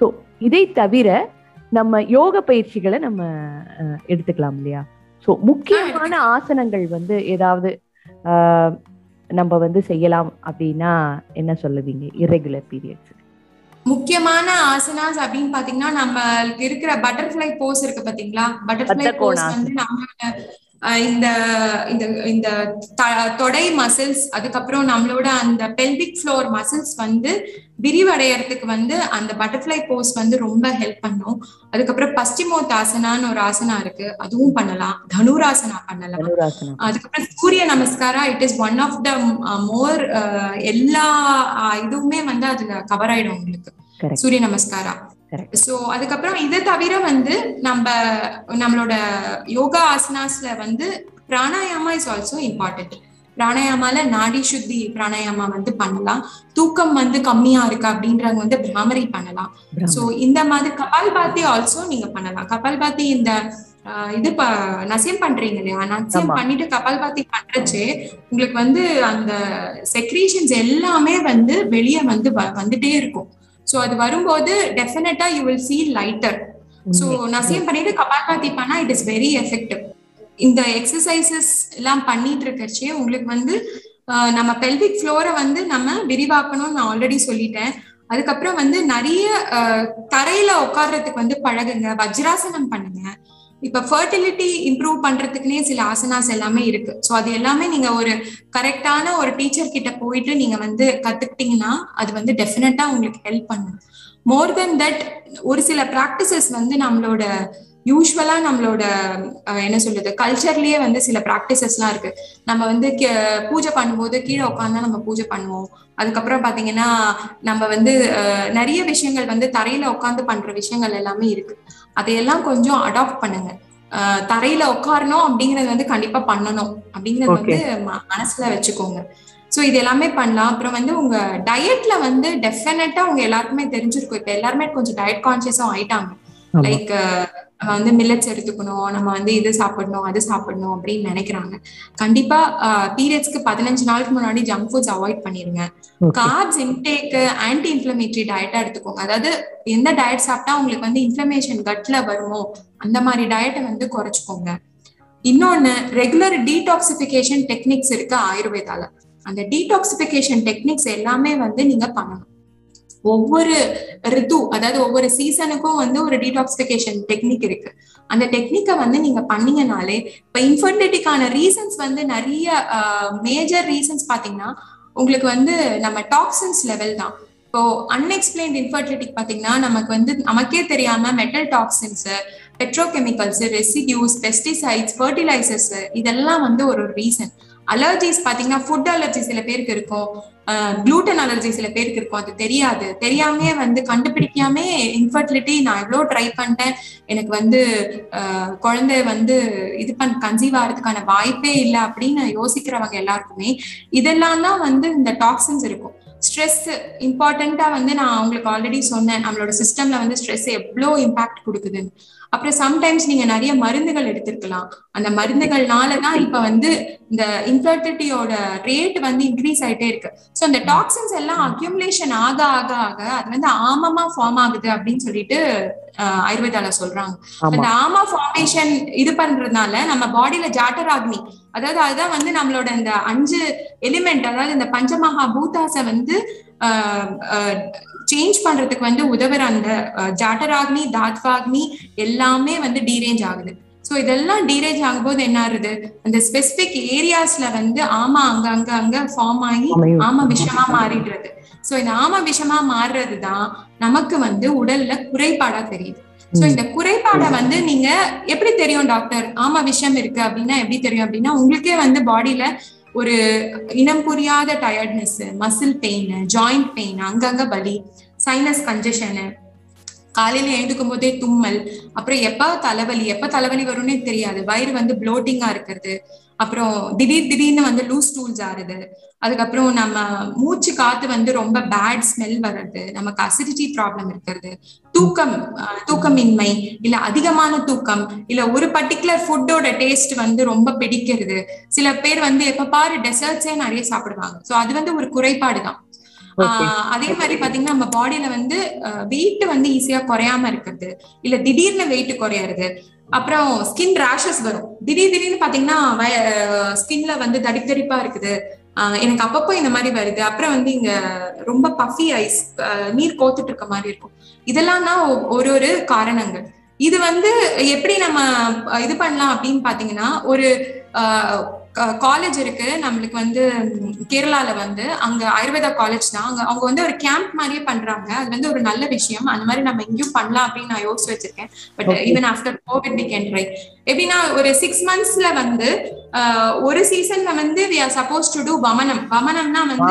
ஸோ இதை தவிர நம்ம யோக பயிற்சிகளை நம்ம எடுத்துக்கலாம் இல்லையா? ஸோ முக்கியமான ஆசனங்கள் வந்து ஏதாவது நம்ம வந்து செய்யலாம் அப்படின்னா என்ன சொல்லுவீங்க? இரெகுலர் பீரியட்ஸ் முக்கியமான ஆசனாஸ் அப்படின்னு பாத்தீங்கன்னா நம்மளுக்கு இருக்கிற பட்டர்ஃபிளை போஸ் இருக்கு பாத்தீங்களா? பட்டர்ஃபிளை போஸ் வந்து நம்மளோட இந்த இந்த இந்த தொடை மசில்ஸ் அதுக்கப்புறம் நம்மளோட அந்த பெல்விக் ஃப்ளோர் மசில்ஸ் வந்து விரிவடையறதுக்கு வந்து அந்த பட்டர்ஃபிளை போஸ் வந்து ரொம்ப ஹெல்ப் பண்ணும். அதுக்கப்புறம் பஸ்டிமோத்தாசனான்னு ஒரு ஆசனா இருக்கு. அதுவும் பண்ணலாம். தனுராசனா பண்ணலாம். அதுக்கப்புறம் surya namaskara it is one of the more எல்லா இதுவுமே வந்து அதுல கவர் ஆயிடும் உங்களுக்கு. சூரிய நமஸ்காரா. சோ அதுக்கப்புறம் இதை தவிர வந்து நம்ம நம்மளோட யோகா ஆசனாஸ்ல வந்து பிராணாயாமா இஸ் ஆல்சோ இம்பார்ட்டன்ட் பிராணாயாமால நாடி சுத்தி பிராணாயாமா வந்து பண்ணலாம். தூக்கம் வந்து கம்மியா இருக்கு அப்படின்றவங்க வந்து பிராமரி பண்ணலாம். சோ இந்த மாதிரி கபால் பாத்தி ஆல்சோ நீங்க பண்ணலாம். கபால் பாத்தி இந்த இது நசியம் பண்றீங்க இல்லையா? நசியம் பண்ணிட்டு கபால் பாத்தி பண்றச்சு உங்களுக்கு வந்து அந்த செக்ரீஷன்ஸ் எல்லாமே வந்து வெளியே வந்து வந்துட்டே இருக்கும். ஸோ அது வரும்போது டெஃபினட்டா you will feel lighter so நசியம் பண்ணிட்டு கபால்பாத்தி பண்ணா இட் இஸ் வெரி எஃபெக்டிவ் இந்த எக்ஸசைசஸ் எல்லாம் பண்ணிட்டு இருக்கச்சே உங்களுக்கு வந்து நம்ம பெல்விக் ஃப்ளோரை வந்து நம்ம விரிவாக்கணும்னு நான் ஆல்ரெடி சொல்லிட்டேன். அதுக்கப்புறம் வந்து நிறைய தரையில உட்கார்றதுக்கு வந்து பழகுங்க வஜ்ராசனம் பண்ணுங்க. இப்ப ஃபர்டிலிட்டி இம்ப்ரூவ் பண்றதுக்குனே சில ஆசனாஸ் எல்லாமே இருக்கு. ஸோ அது எல்லாமே நீங்க ஒரு கரெக்டான ஒரு டீச்சர் கிட்ட போயிட்டு நீங்க வந்து கத்துக்கிட்டீங்கன்னா அது வந்து டெஃபினட்டா உங்களுக்கு ஹெல்ப் பண்ணும். மோர் தென் தட் ஒரு சில ப்ராக்டிசஸ் வந்து நம்மளோட யூஸ்வலா நம்மளோட என்ன சொல்றது கல்ச்சர்லயே வந்து சில ப்ராக்டிசஸ்லாம் இருக்கு. நம்ம வந்து பூஜை பண்ணும்போது கீழே உட்காந்து நம்ம பூஜை பண்ணுவோம். அதுக்கப்புறம் பாத்தீங்கன்னா நம்ம வந்து நிறைய விஷயங்கள் வந்து தரையில உட்காந்து பண்ற விஷயங்கள் எல்லாமே இருக்கு. அதையெல்லாம் கொஞ்சம் அடாப்ட் பண்ணுங்க. தரையில உட்காரணும் அப்படிங்கறது வந்து கண்டிப்பா பண்ணணும். அப்படிங்கறது வந்து மனசுல வச்சுக்கோங்க. ஸோ இது எல்லாமே பண்ணலாம். அப்புறம் வந்து உங்க டயட்ல வந்து டெஃபினட்டா உங்க எல்லாருக்குமே தெரிஞ்சிருக்கும். இப்ப எல்லாருமே கொஞ்சம் டயட் கான்சியஸும் ஆயிட்டாங்க. லைக் வந்து மில்லட்ஸ் எடுத்துக்கணும் நம்ம வந்து இது சாப்பிடணும் அது சாப்பிடணும் அப்படின்னு நினைக்கிறாங்க. கண்டிப்பா பீரியட்ஸ்க்கு பதினஞ்சு நாளுக்கு முன்னாடி ஜங்க் ஃபுட்ஸ் அவாய்ட் பண்ணிருங்க. கார்ப்ஸ் இன்டேக் ஆன்டி இன்ஃபிளமேட்டரி டயட்டா எடுத்துக்கோங்க. அதாவது எந்த டயட் சாப்பிட்டா உங்களுக்கு வந்து இன்ஃபிளமேஷன் கட்ல வருமோ அந்த மாதிரி டயட்டை வந்து குறைச்சிக்கோங்க. இன்னொன்னு ரெகுலர் டீடாக்சிபிகேஷன் டெக்னிக்ஸ் இருக்கு ஆயுர்வேதால. அந்த டீடாக்சிபிகேஷன் டெக்னிக்ஸ் எல்லாமே வந்து நீங்க பண்ணணும். ஒவ்வொரு ரித்து அதாவது ஒவ்வொரு சீசனுக்கும் வந்து ஒரு டீடாக்சிபிகேஷன் டெக்னிக் இருக்கு. அந்த டெக்னிக்கை வந்து நீங்க பண்ணீங்கனாலே இப்ப இன்ஃபர்டிலிட்டிக்கான ரீசன்ஸ் வந்து நிறைய மேஜர் ரீசன்ஸ் பாத்தீங்கன்னா உங்களுக்கு வந்து நம்ம டாக்ஸின்ஸ் லெவல் தான். இப்போ அன்எக்ஸ்பிளைன்ட் இன்ஃபர்டிலிட்டிக்கு பாத்தீங்கன்னா நமக்கு வந்து நமக்கே தெரியாம metal toxins petrochemicals residues pesticides fertilisers இதெல்லாம் வந்து ஒரு ரீசன் அலர்ஜிஸ் பாத்தீங்கன்னா ஃபுட் அலர்ஜி சில பேருக்கு இருக்கும். குளூட்டன் அலர்ஜி சில பேருக்கு இருக்கும். அது தெரியாது. தெரியாமே வந்து கண்டுபிடிக்காமே இன்ஃபர்டிலிட்டி நான் எவ்வளோ ட்ரை பண்ணிட்டேன். எனக்கு வந்து குழந்தை வந்து இது பண் கன்சீவ் ஆகிறதுக்கான வாய்ப்பே இல்லை அப்படின்னு யோசிக்கிறவங்க எல்லாருக்குமே இதெல்லாம் தான் வந்து இந்த டாக்ஸின்ஸ் இருக்கும். ஸ்ட்ரெஸ் இம்பார்ட்டண்ட்டா வந்து நான் உங்களுக்கு ஆல்ரெடி சொன்னேன். நம்மளோட சிஸ்டம்ல வந்து ஸ்ட்ரெஸ் எவ்வளோ இம்பாக்ட் கொடுக்குதுன்னு. அப்புறம் சம்டைம்ஸ் நீங்க நிறைய மருந்துகள் எடுத்திருக்கலாம். அந்த மருந்துகள்னால தான் இப்ப வந்து இந்த இன்ஃபர்டிலிட்டியோட ரேட் வந்து இன்க்ரீஸ் ஆயிட்டே இருக்கு. ஸோ இந்த டாக்ஸின்ஸ் எல்லாம் அக்யூமுலேஷன் ஆக ஆக ஆக அது வந்து ஆமமா ஃபார்ம் ஆகுது அப்படின்னு சொல்லிட்டு ஆயுர்வேதால சொல்றாங்க. அந்த ஆமா ஃபார்மேஷன் இது பண்றதுனால நம்ம பாடியில ஜாட்டராக்னி அதாவது அதுதான் வந்து நம்மளோட இந்த அஞ்சு எலிமெண்ட் அதாவது இந்த பஞ்சமகா பூதாச வந்து சேஞ்ச் பண்றதுக்கு வந்து உதவுற அந்த ஜாட்டராக்னி தாத்வாக்னி எல்லாமே வந்து டீரேஞ்ச் ஆகுது. ஸோ இதெல்லாம் டீரேஞ்ச் ஆகும்போது என்ன ஆகுது? அந்த ஸ்பெசிபிக் ஏரியாஸ்ல வந்து ஆமா அங்க அங்க அங்க ஃபார்ம் ஆகி ஆமா விஷமா மாறிடுறது. ஸோ இந்த ஆமா விஷமா மாறுறது தான் நமக்கு வந்து உடல்ல குறைபாடா தெரியுது. ஸோ இந்த குறைபாடை வந்து நீங்க எப்படி தெரியும் டாக்டர்? ஆமா விஷம் இருக்கு அப்படின்னா எப்படி தெரியும் அப்படின்னா உங்களுக்கே வந்து பாடியில ஒரு இனம் புரியாத tiredness muscle pain joint pain அங்கங்க வலி சைனஸ் கன்ஜஷனு காலையில எழுந்துக்கும் போதே தும்மல். அப்புறம் எப்ப தலைவலி எப்ப தலைவலி வரும்னே தெரியாது. வயிறு வந்து ப்ளோட்டிங்கா இருக்கிறது. அப்புறம் திடீர் திடீர்னு வந்து லூஸ் டூல்ஸ் ஆறுது அதுக்கப்புறம் நம்ம மூச்சு காத்து வந்து ரொம்ப பேட் ஸ்மெல் வர்றது. நமக்கு அசிடிட்டி ப்ராப்ளம் இருக்கிறது. தூக்கம் தூக்கமின்மை இல்ல அதிகமான தூக்கம் இல்ல ஒரு பர்டிகுலர் ஃபுட்டோட டேஸ்ட் வந்து ரொம்ப பிடிக்கிறது. சில பேர் வந்து எப்ப பாரு டெசர்ட்ஸே நிறைய சாப்பிடுவாங்க. ஸோ அது வந்து ஒரு குறைபாடு தான் அதே மாதிரி பாத்தீங்கன்னா நம்ம பாடியில வந்து வெயிட் வந்து ஈஸியா குறையாம இருக்கிறது. இல்ல திடீர்னு வெயிட் குறையறது. அப்புறம் ஸ்கின் ரேஷஸ் வரும். திடீர் திடீர்னு பாத்தீங்கன்னா ஸ்கின்ல வந்து தடித்தடிப்பா இருக்குது. எனக்கு அப்பப்போ இந்த மாதிரி வருது. அப்புறம் வந்து இங்க ரொம்ப பஃபி ஐஸ் நீர் கோத்துட்டு இருக்க மாதிரி இருக்கும். இதெல்லாம் தான் ஒரு ஒரு காரணங்கள். இது வந்து எப்படி நம்ம இது பண்ணலாம் அப்படின்னு பாத்தீங்கன்னா ஒரு காலேஜ் இருக்கு. நம்மளுக்கு வந்து கேரளால வந்து அங்க ஆயுர்வேதா காலேஜ் தான். அங்க அவங்க வந்து ஒரு கேம்ப் மாதிரியே பண்றாங்க. அது வந்து ஒரு நல்ல விஷயம். அந்த மாதிரி நம்ம எங்கேயும் பண்ணலாம் அப்படின்னு நான் யோசிச்சு வச்சிருக்கேன். But even after COVID we can try எப்படின்னா ஒரு சிக்ஸ் மந்த்ஸ்ல வந்து ஒரு சீசன்ல வந்து we are supposed to do வமனம் வமனம்னா வந்து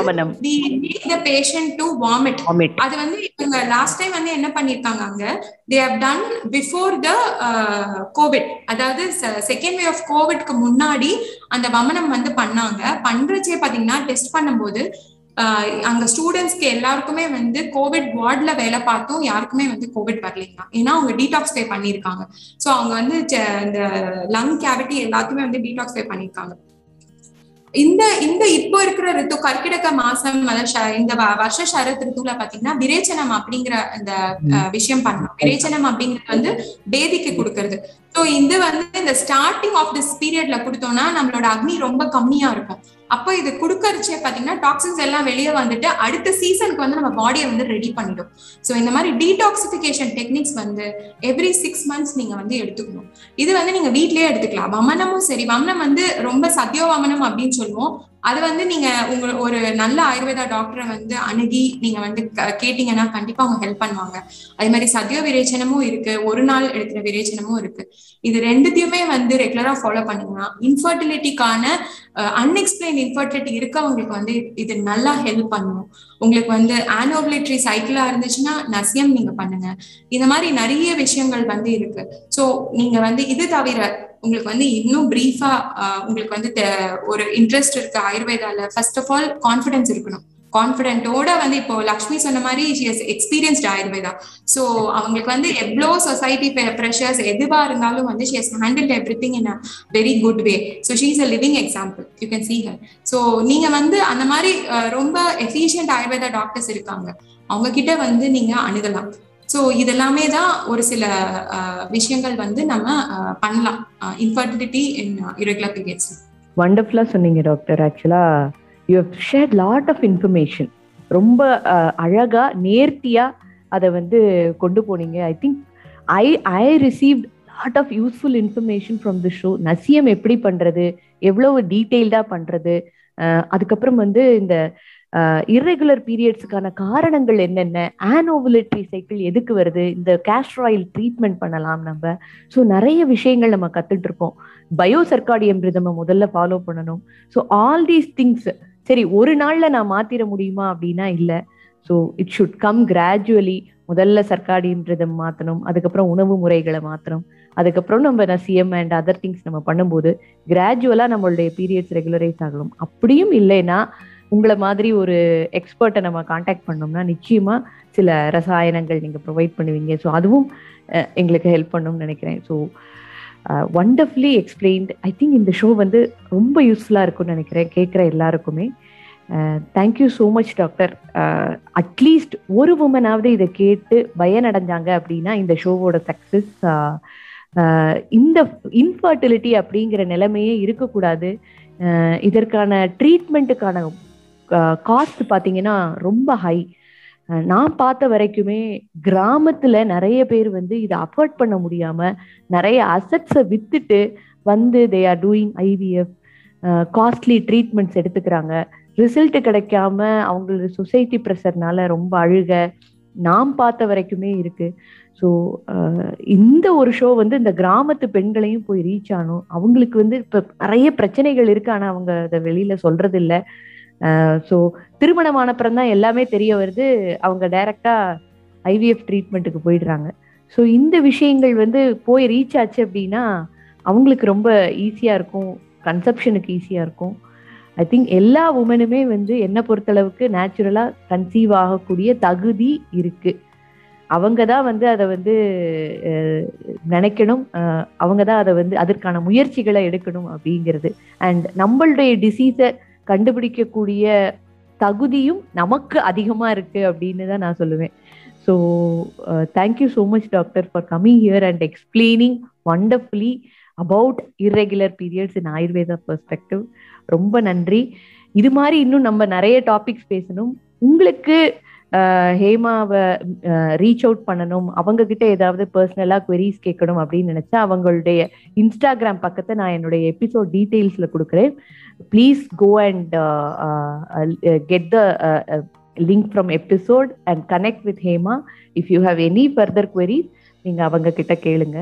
we make the patient to vomit அது வந்து இவங்க லாஸ்ட் டைம் வந்து என்ன பண்ணிருக்காங்க அங்க? They have done before the COVID அதாவது செகண்ட் வே ஆஃப் கோவிட்க்கு முன்னாடி அந்த வமனம் வந்து பண்ணாங்க. பண்றச்சே பாத்தீங்கன்னா டெஸ்ட் பண்ணும்போது அங்க ஸ்டூடெண்ட்ஸ்க்கு எல்லாருக்குமே வந்து கோவிட் வார்ட்ல வேலை பார்த்தும். யாருக்குமே வந்து கோவிட் வரலைங்க. ஏன்னா அவங்க டீடாக்ஸ் பே பண்ணிருக்காங்க ஸோ அவங்க வந்து இந்த லங் கேவிட்டி எல்லாத்தையுமே வந்து டீடாக்ஸ் பே பண்ணிருக்காங்க இந்த இந்த இப்போ இருக்கிற ரித்து கர்க்கிடக மாசம் இந்த வருஷ சரத் ரித்துல பாத்தீங்கன்னா விரேச்சனம் அப்படிங்கிற இந்த விஷயம் பண்ணணும் விரேச்சனம் அப்படிங்கிறது வந்து பேதிக்கு கொடுக்கறது. ஸோ இது வந்து இந்த ஸ்டார்டிங் ஆஃப் திஸ் பீரியட்ல கொடுத்தோம்னா நம்மளோட அக்னி ரொம்ப கம்மியா இருக்கும். அப்போ இது கொடுக்கறச்சே பாத்தீங்கன்னா டாக்ஸின்ஸ் எல்லாம் வெளியே வந்துட்டு அடுத்த சீசனுக்கு வந்து நம்ம பாடியை வந்து ரெடி பண்ணிடும். ஸோ இந்த மாதிரி டீடாக்சிபிகேஷன் டெக்னிக்ஸ் வந்து எவ்ரி சிக்ஸ் மந்த்ஸ் நீங்க வந்து எடுத்துக்கணும். இது வந்து நீங்க வீட்லயே எடுத்துக்கலாம். வமனமும் சரி. வமனம் வந்து ரொம்ப சத்தியோ வமனம் அப்படின்னு சொல்லுவோம். அது வந்து நீங்க உங்க ஒரு நல்ல ஆயுர்வேதா டாக்டரை வந்து அணுகி நீங்க வந்து கேட்டீங்கன்னா கண்டிப்பா அவங்க ஹெல்ப் பண்ணுவாங்க. அதே மாதிரி சத்திய விரேச்சனமும் இருக்கு. ஒரு நாள் எடுக்கிற விரேச்சனமும் இருக்கு. இது ரெண்டுத்தையுமே வந்து ரெகுலரா ஃபாலோ பண்ணீங்கன்னா இன்ஃபர்டிலிட்டிக்கான அன்எக்ஸ்பிளைன் இன்ஃபர்டிலிட்டி இருக்கவங்களுக்கு வந்து இது நல்லா ஹெல்ப் பண்ணும். உங்களுக்கு வந்து ஆனோபிலேட்டரி சைக்கிளா இருந்துச்சுன்னா நசியம் நீங்க பண்ணுங்க. இந்த மாதிரி நிறைய விஷயங்கள் வந்து இருக்கு. ஸோ நீங்க வந்து இது தவிர உங்களுக்கு வந்து இன்னும் பிரீஃபா உங்களுக்கு வந்து ஒரு இன்ட்ரெஸ்ட் இருக்கு ஆயுர்வேதால ஃபர்ஸ்ட் ஆஃப் ஆல் கான்ஃபிடன்ஸ் இருக்கணும். கான்பிடென்ட்டோட வந்து இப்போ லக்ஷ்மி சொன்ன மாதிரி எக்ஸ்பீரியன்ஸ்ட் ஆயுர்வேதா. ஸோ அவங்களுக்கு வந்து எவ்வளோ சொசைட்டி ப்ரெஷர்ஸ் எதுவா இருந்தாலும் வந்து she has handle everything in a very good way so she is a living example you can see her so நீங்க வந்து அந்த மாதிரி ரொம்ப எஃபிஷியன்ட் ஆயுர்வேதா டாக்டர்ஸ் இருக்காங்க. அவங்க கிட்ட வந்து நீங்க அணுகலாம். ஸோ இதெல்லாமே தான் ஒரு சில விஷயங்கள் வந்து நம்ம பண்ணலாம். இன்ஃபர்டிலிட்டி இன் இரகுலர் பீரியட்ஸ் வண்டர்ஃபுல்லா சொன்னீங்க டாக்டர் ஆக்சுவலா you have share lot of information ரொம்ப அழகா நேர்த்தியா அதை வந்து கொண்டு போனீங்க. I think I I received lot of useful information from the show நசியம் எப்படி பண்றது? எவ்வளவு டீட்டெயில்டா பண்றது? அதுக்கப்புறம் வந்து இந்த இர்ரெகுலர் பீரியட்ஸுக்கான காரணங்கள் என்னென்ன? ஆனோவிலிட்டி சைக்கிள் எதுக்கு வருது? இந்த கேஸ்ட்ராயில் ட்ரீட்மெண்ட் பண்ணலாம் நம்ம. ஸோ நிறைய விஷயங்கள் நம்ம கத்துட்டு இருக்கோம். பயோ சர்க்காடியம் ரிதமை முதல்ல ஃபாலோ பண்ணணும். ஸோ ஆல் தீஸ் திங்ஸ் சரி ஒரு நாள்ல நான் மாத்திர முடியுமா அப்படின்னா இல்லை. So it should come gradually முதல்ல சர்க்காடின்றதை மாத்தணும் மாற்றணும் அதுக்கப்புறம் உணவு முறைகளை மாற்றணும் அதுக்கப்புறம் நம்ம நசியம் அண்ட் அதர் திங்ஸ் நம்ம பண்ணும்போது கிராஜுவலா நம்மளுடைய பீரியட்ஸ் ரெகுலரைஸ் ஆகணும். அப்படியும் இல்லைன்னா உங்களை மாதிரி ஒரு எக்ஸ்பர்ட்டை நம்ம காண்டாக்ட் பண்ணோம்னா நிச்சயமா சில ரசாயனங்கள் நீங்க ப்ரொவைட் பண்ணுவீங்க. ஸோ அதுவும் எங்களுக்கு ஹெல்ப் பண்ணும்னு நினைக்கிறேன். So wonderfully explained I think இந்த ஷோ வந்து ரொம்ப யூஸ்ஃபுல்லாக இருக்கும்னு நினைக்கிறேன் கேட்குற எல்லாருக்குமே. Thank you so much doctor at least ஒரு உமனாவது இதை கேட்டு பயனடைஞ்சாங்க அப்படின்னா இந்த ஷோவோட சக்ஸஸ் இந்த இன்ஃபர்டிலிட்டி அப்படிங்கிற நிலைமையே இருக்கக்கூடாது. இதற்கான ட்ரீட்மெண்ட்டுக்கான காஸ்ட் பார்த்தீங்கன்னா ரொம்ப ஹை நான் பார்த்த வரைக்குமே கிராமத்துல நிறைய பேர் வந்து இதை அஃபோர்ட் பண்ண முடியாம நிறைய அசட்ஸை வித்துட்டு வந்து they are doing IVF costly treatments எடுத்துக்கிறாங்க. ரிசல்ட் கிடைக்காம அவங்களோட சொசைட்டி ப்ரெஷர்னால ரொம்ப அழுக நாம் பார்த்த வரைக்குமே இருக்கு. ஸோ இந்த ஒரு ஷோ வந்து இந்த கிராமத்து பெண்களையும் போய் ரீச் ஆனும் அவங்களுக்கு வந்து இப்போ நிறைய பிரச்சனைகள் இருக்கு. ஆனால் அவங்க அதை வெளியில சொல்றது இல்லை ஸோ திருமணமான அப்புறம் தான் எல்லாமே தெரிய வருது. அவங்க டைரக்டா ஐவிஎஃப் ட்ரீட்மெண்ட்டுக்கு போயிடுறாங்க. ஸோ இந்த விஷயங்கள் வந்து போய் ரீச் ஆச்சு அப்படின்னா அவங்களுக்கு ரொம்ப ஈஸியாக இருக்கும். கன்செப்ஷனுக்கு ஈஸியாக இருக்கும். ஐ திங்க் எல்லா உமனுமே வந்து என்னை பொறுத்தளவுக்கு நேச்சுரலாக கன்சீவ் ஆகக்கூடிய தகுதி இருக்குது அவங்க தான் வந்து அதை வந்து நினைக்கணும். அவங்க தான் அதை வந்து அதற்கான முயற்சிகளை எடுக்கணும் அப்படிங்கிறது. அண்ட் நம்மளுடைய டிசீஸை கண்டுபிடிக்கக்கூடிய தகுதியும் நமக்கு அதிகமா இருக்கு அப்படின்னு தான் நான் சொல்லுவேன். So thank you so much doctor for coming here and explaining wonderfully about irregular periods in Ayurveda perspective ரொம்ப நன்றி. இது மாதிரி இன்னும் நம்ம நிறைய டாபிக்ஸ் பேசணும். உங்களுக்கு ஹேமாவை ரீச் அவுட் பண்ணணும். அவங்க கிட்ட ஏதாவது பர்சனலா குவரிஸ் கேட்கணும் அப்படின்னு நினைச்சா அவங்களுடைய இன்ஸ்டாகிராம் பக்கத்தை நான் என்னுடைய எபிசோட் டீடைல்ஸ்ல கொடுக்குறேன். Please go and get the link from episode and connect with Hema. If you have any further queries நீங்க அவங்க கிட்ட கேளுங்க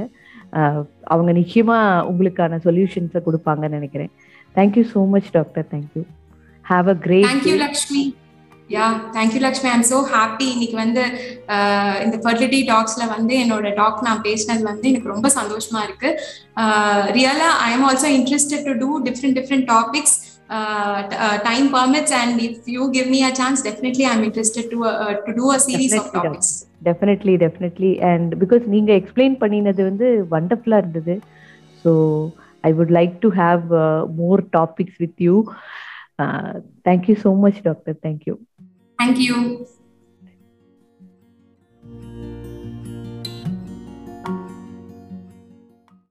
அவங்க நிச்சயமா உங்களுக்கான சொல்யூஷன்ஸை கொடுப்பாங்கன்னு நினைக்கிறேன். Thank you so much doctor thank you have a great thank you Lakshmi yeah thank you Lakshmi I'm so happy இன்னைக்கு வந்து இந்த ஃபர்டிலிட்டி டாக்ஸ்ல வந்து என்னோட டாக் நான் பேசினது வந்து எனக்கு ரொம்ப சந்தோஷமா இருக்கு. ரியலா I am also interested to do different different topics time permits and if you give me a chance definitely i'm interested to uh, to do a series Definitely, of topics. Definitely definitely and because நீங்க explain பண்ணினது வந்து வண்டர்ஃபுல்லா இருந்தது. So I would like to have more topics with you thank you so much doctor thank you thank you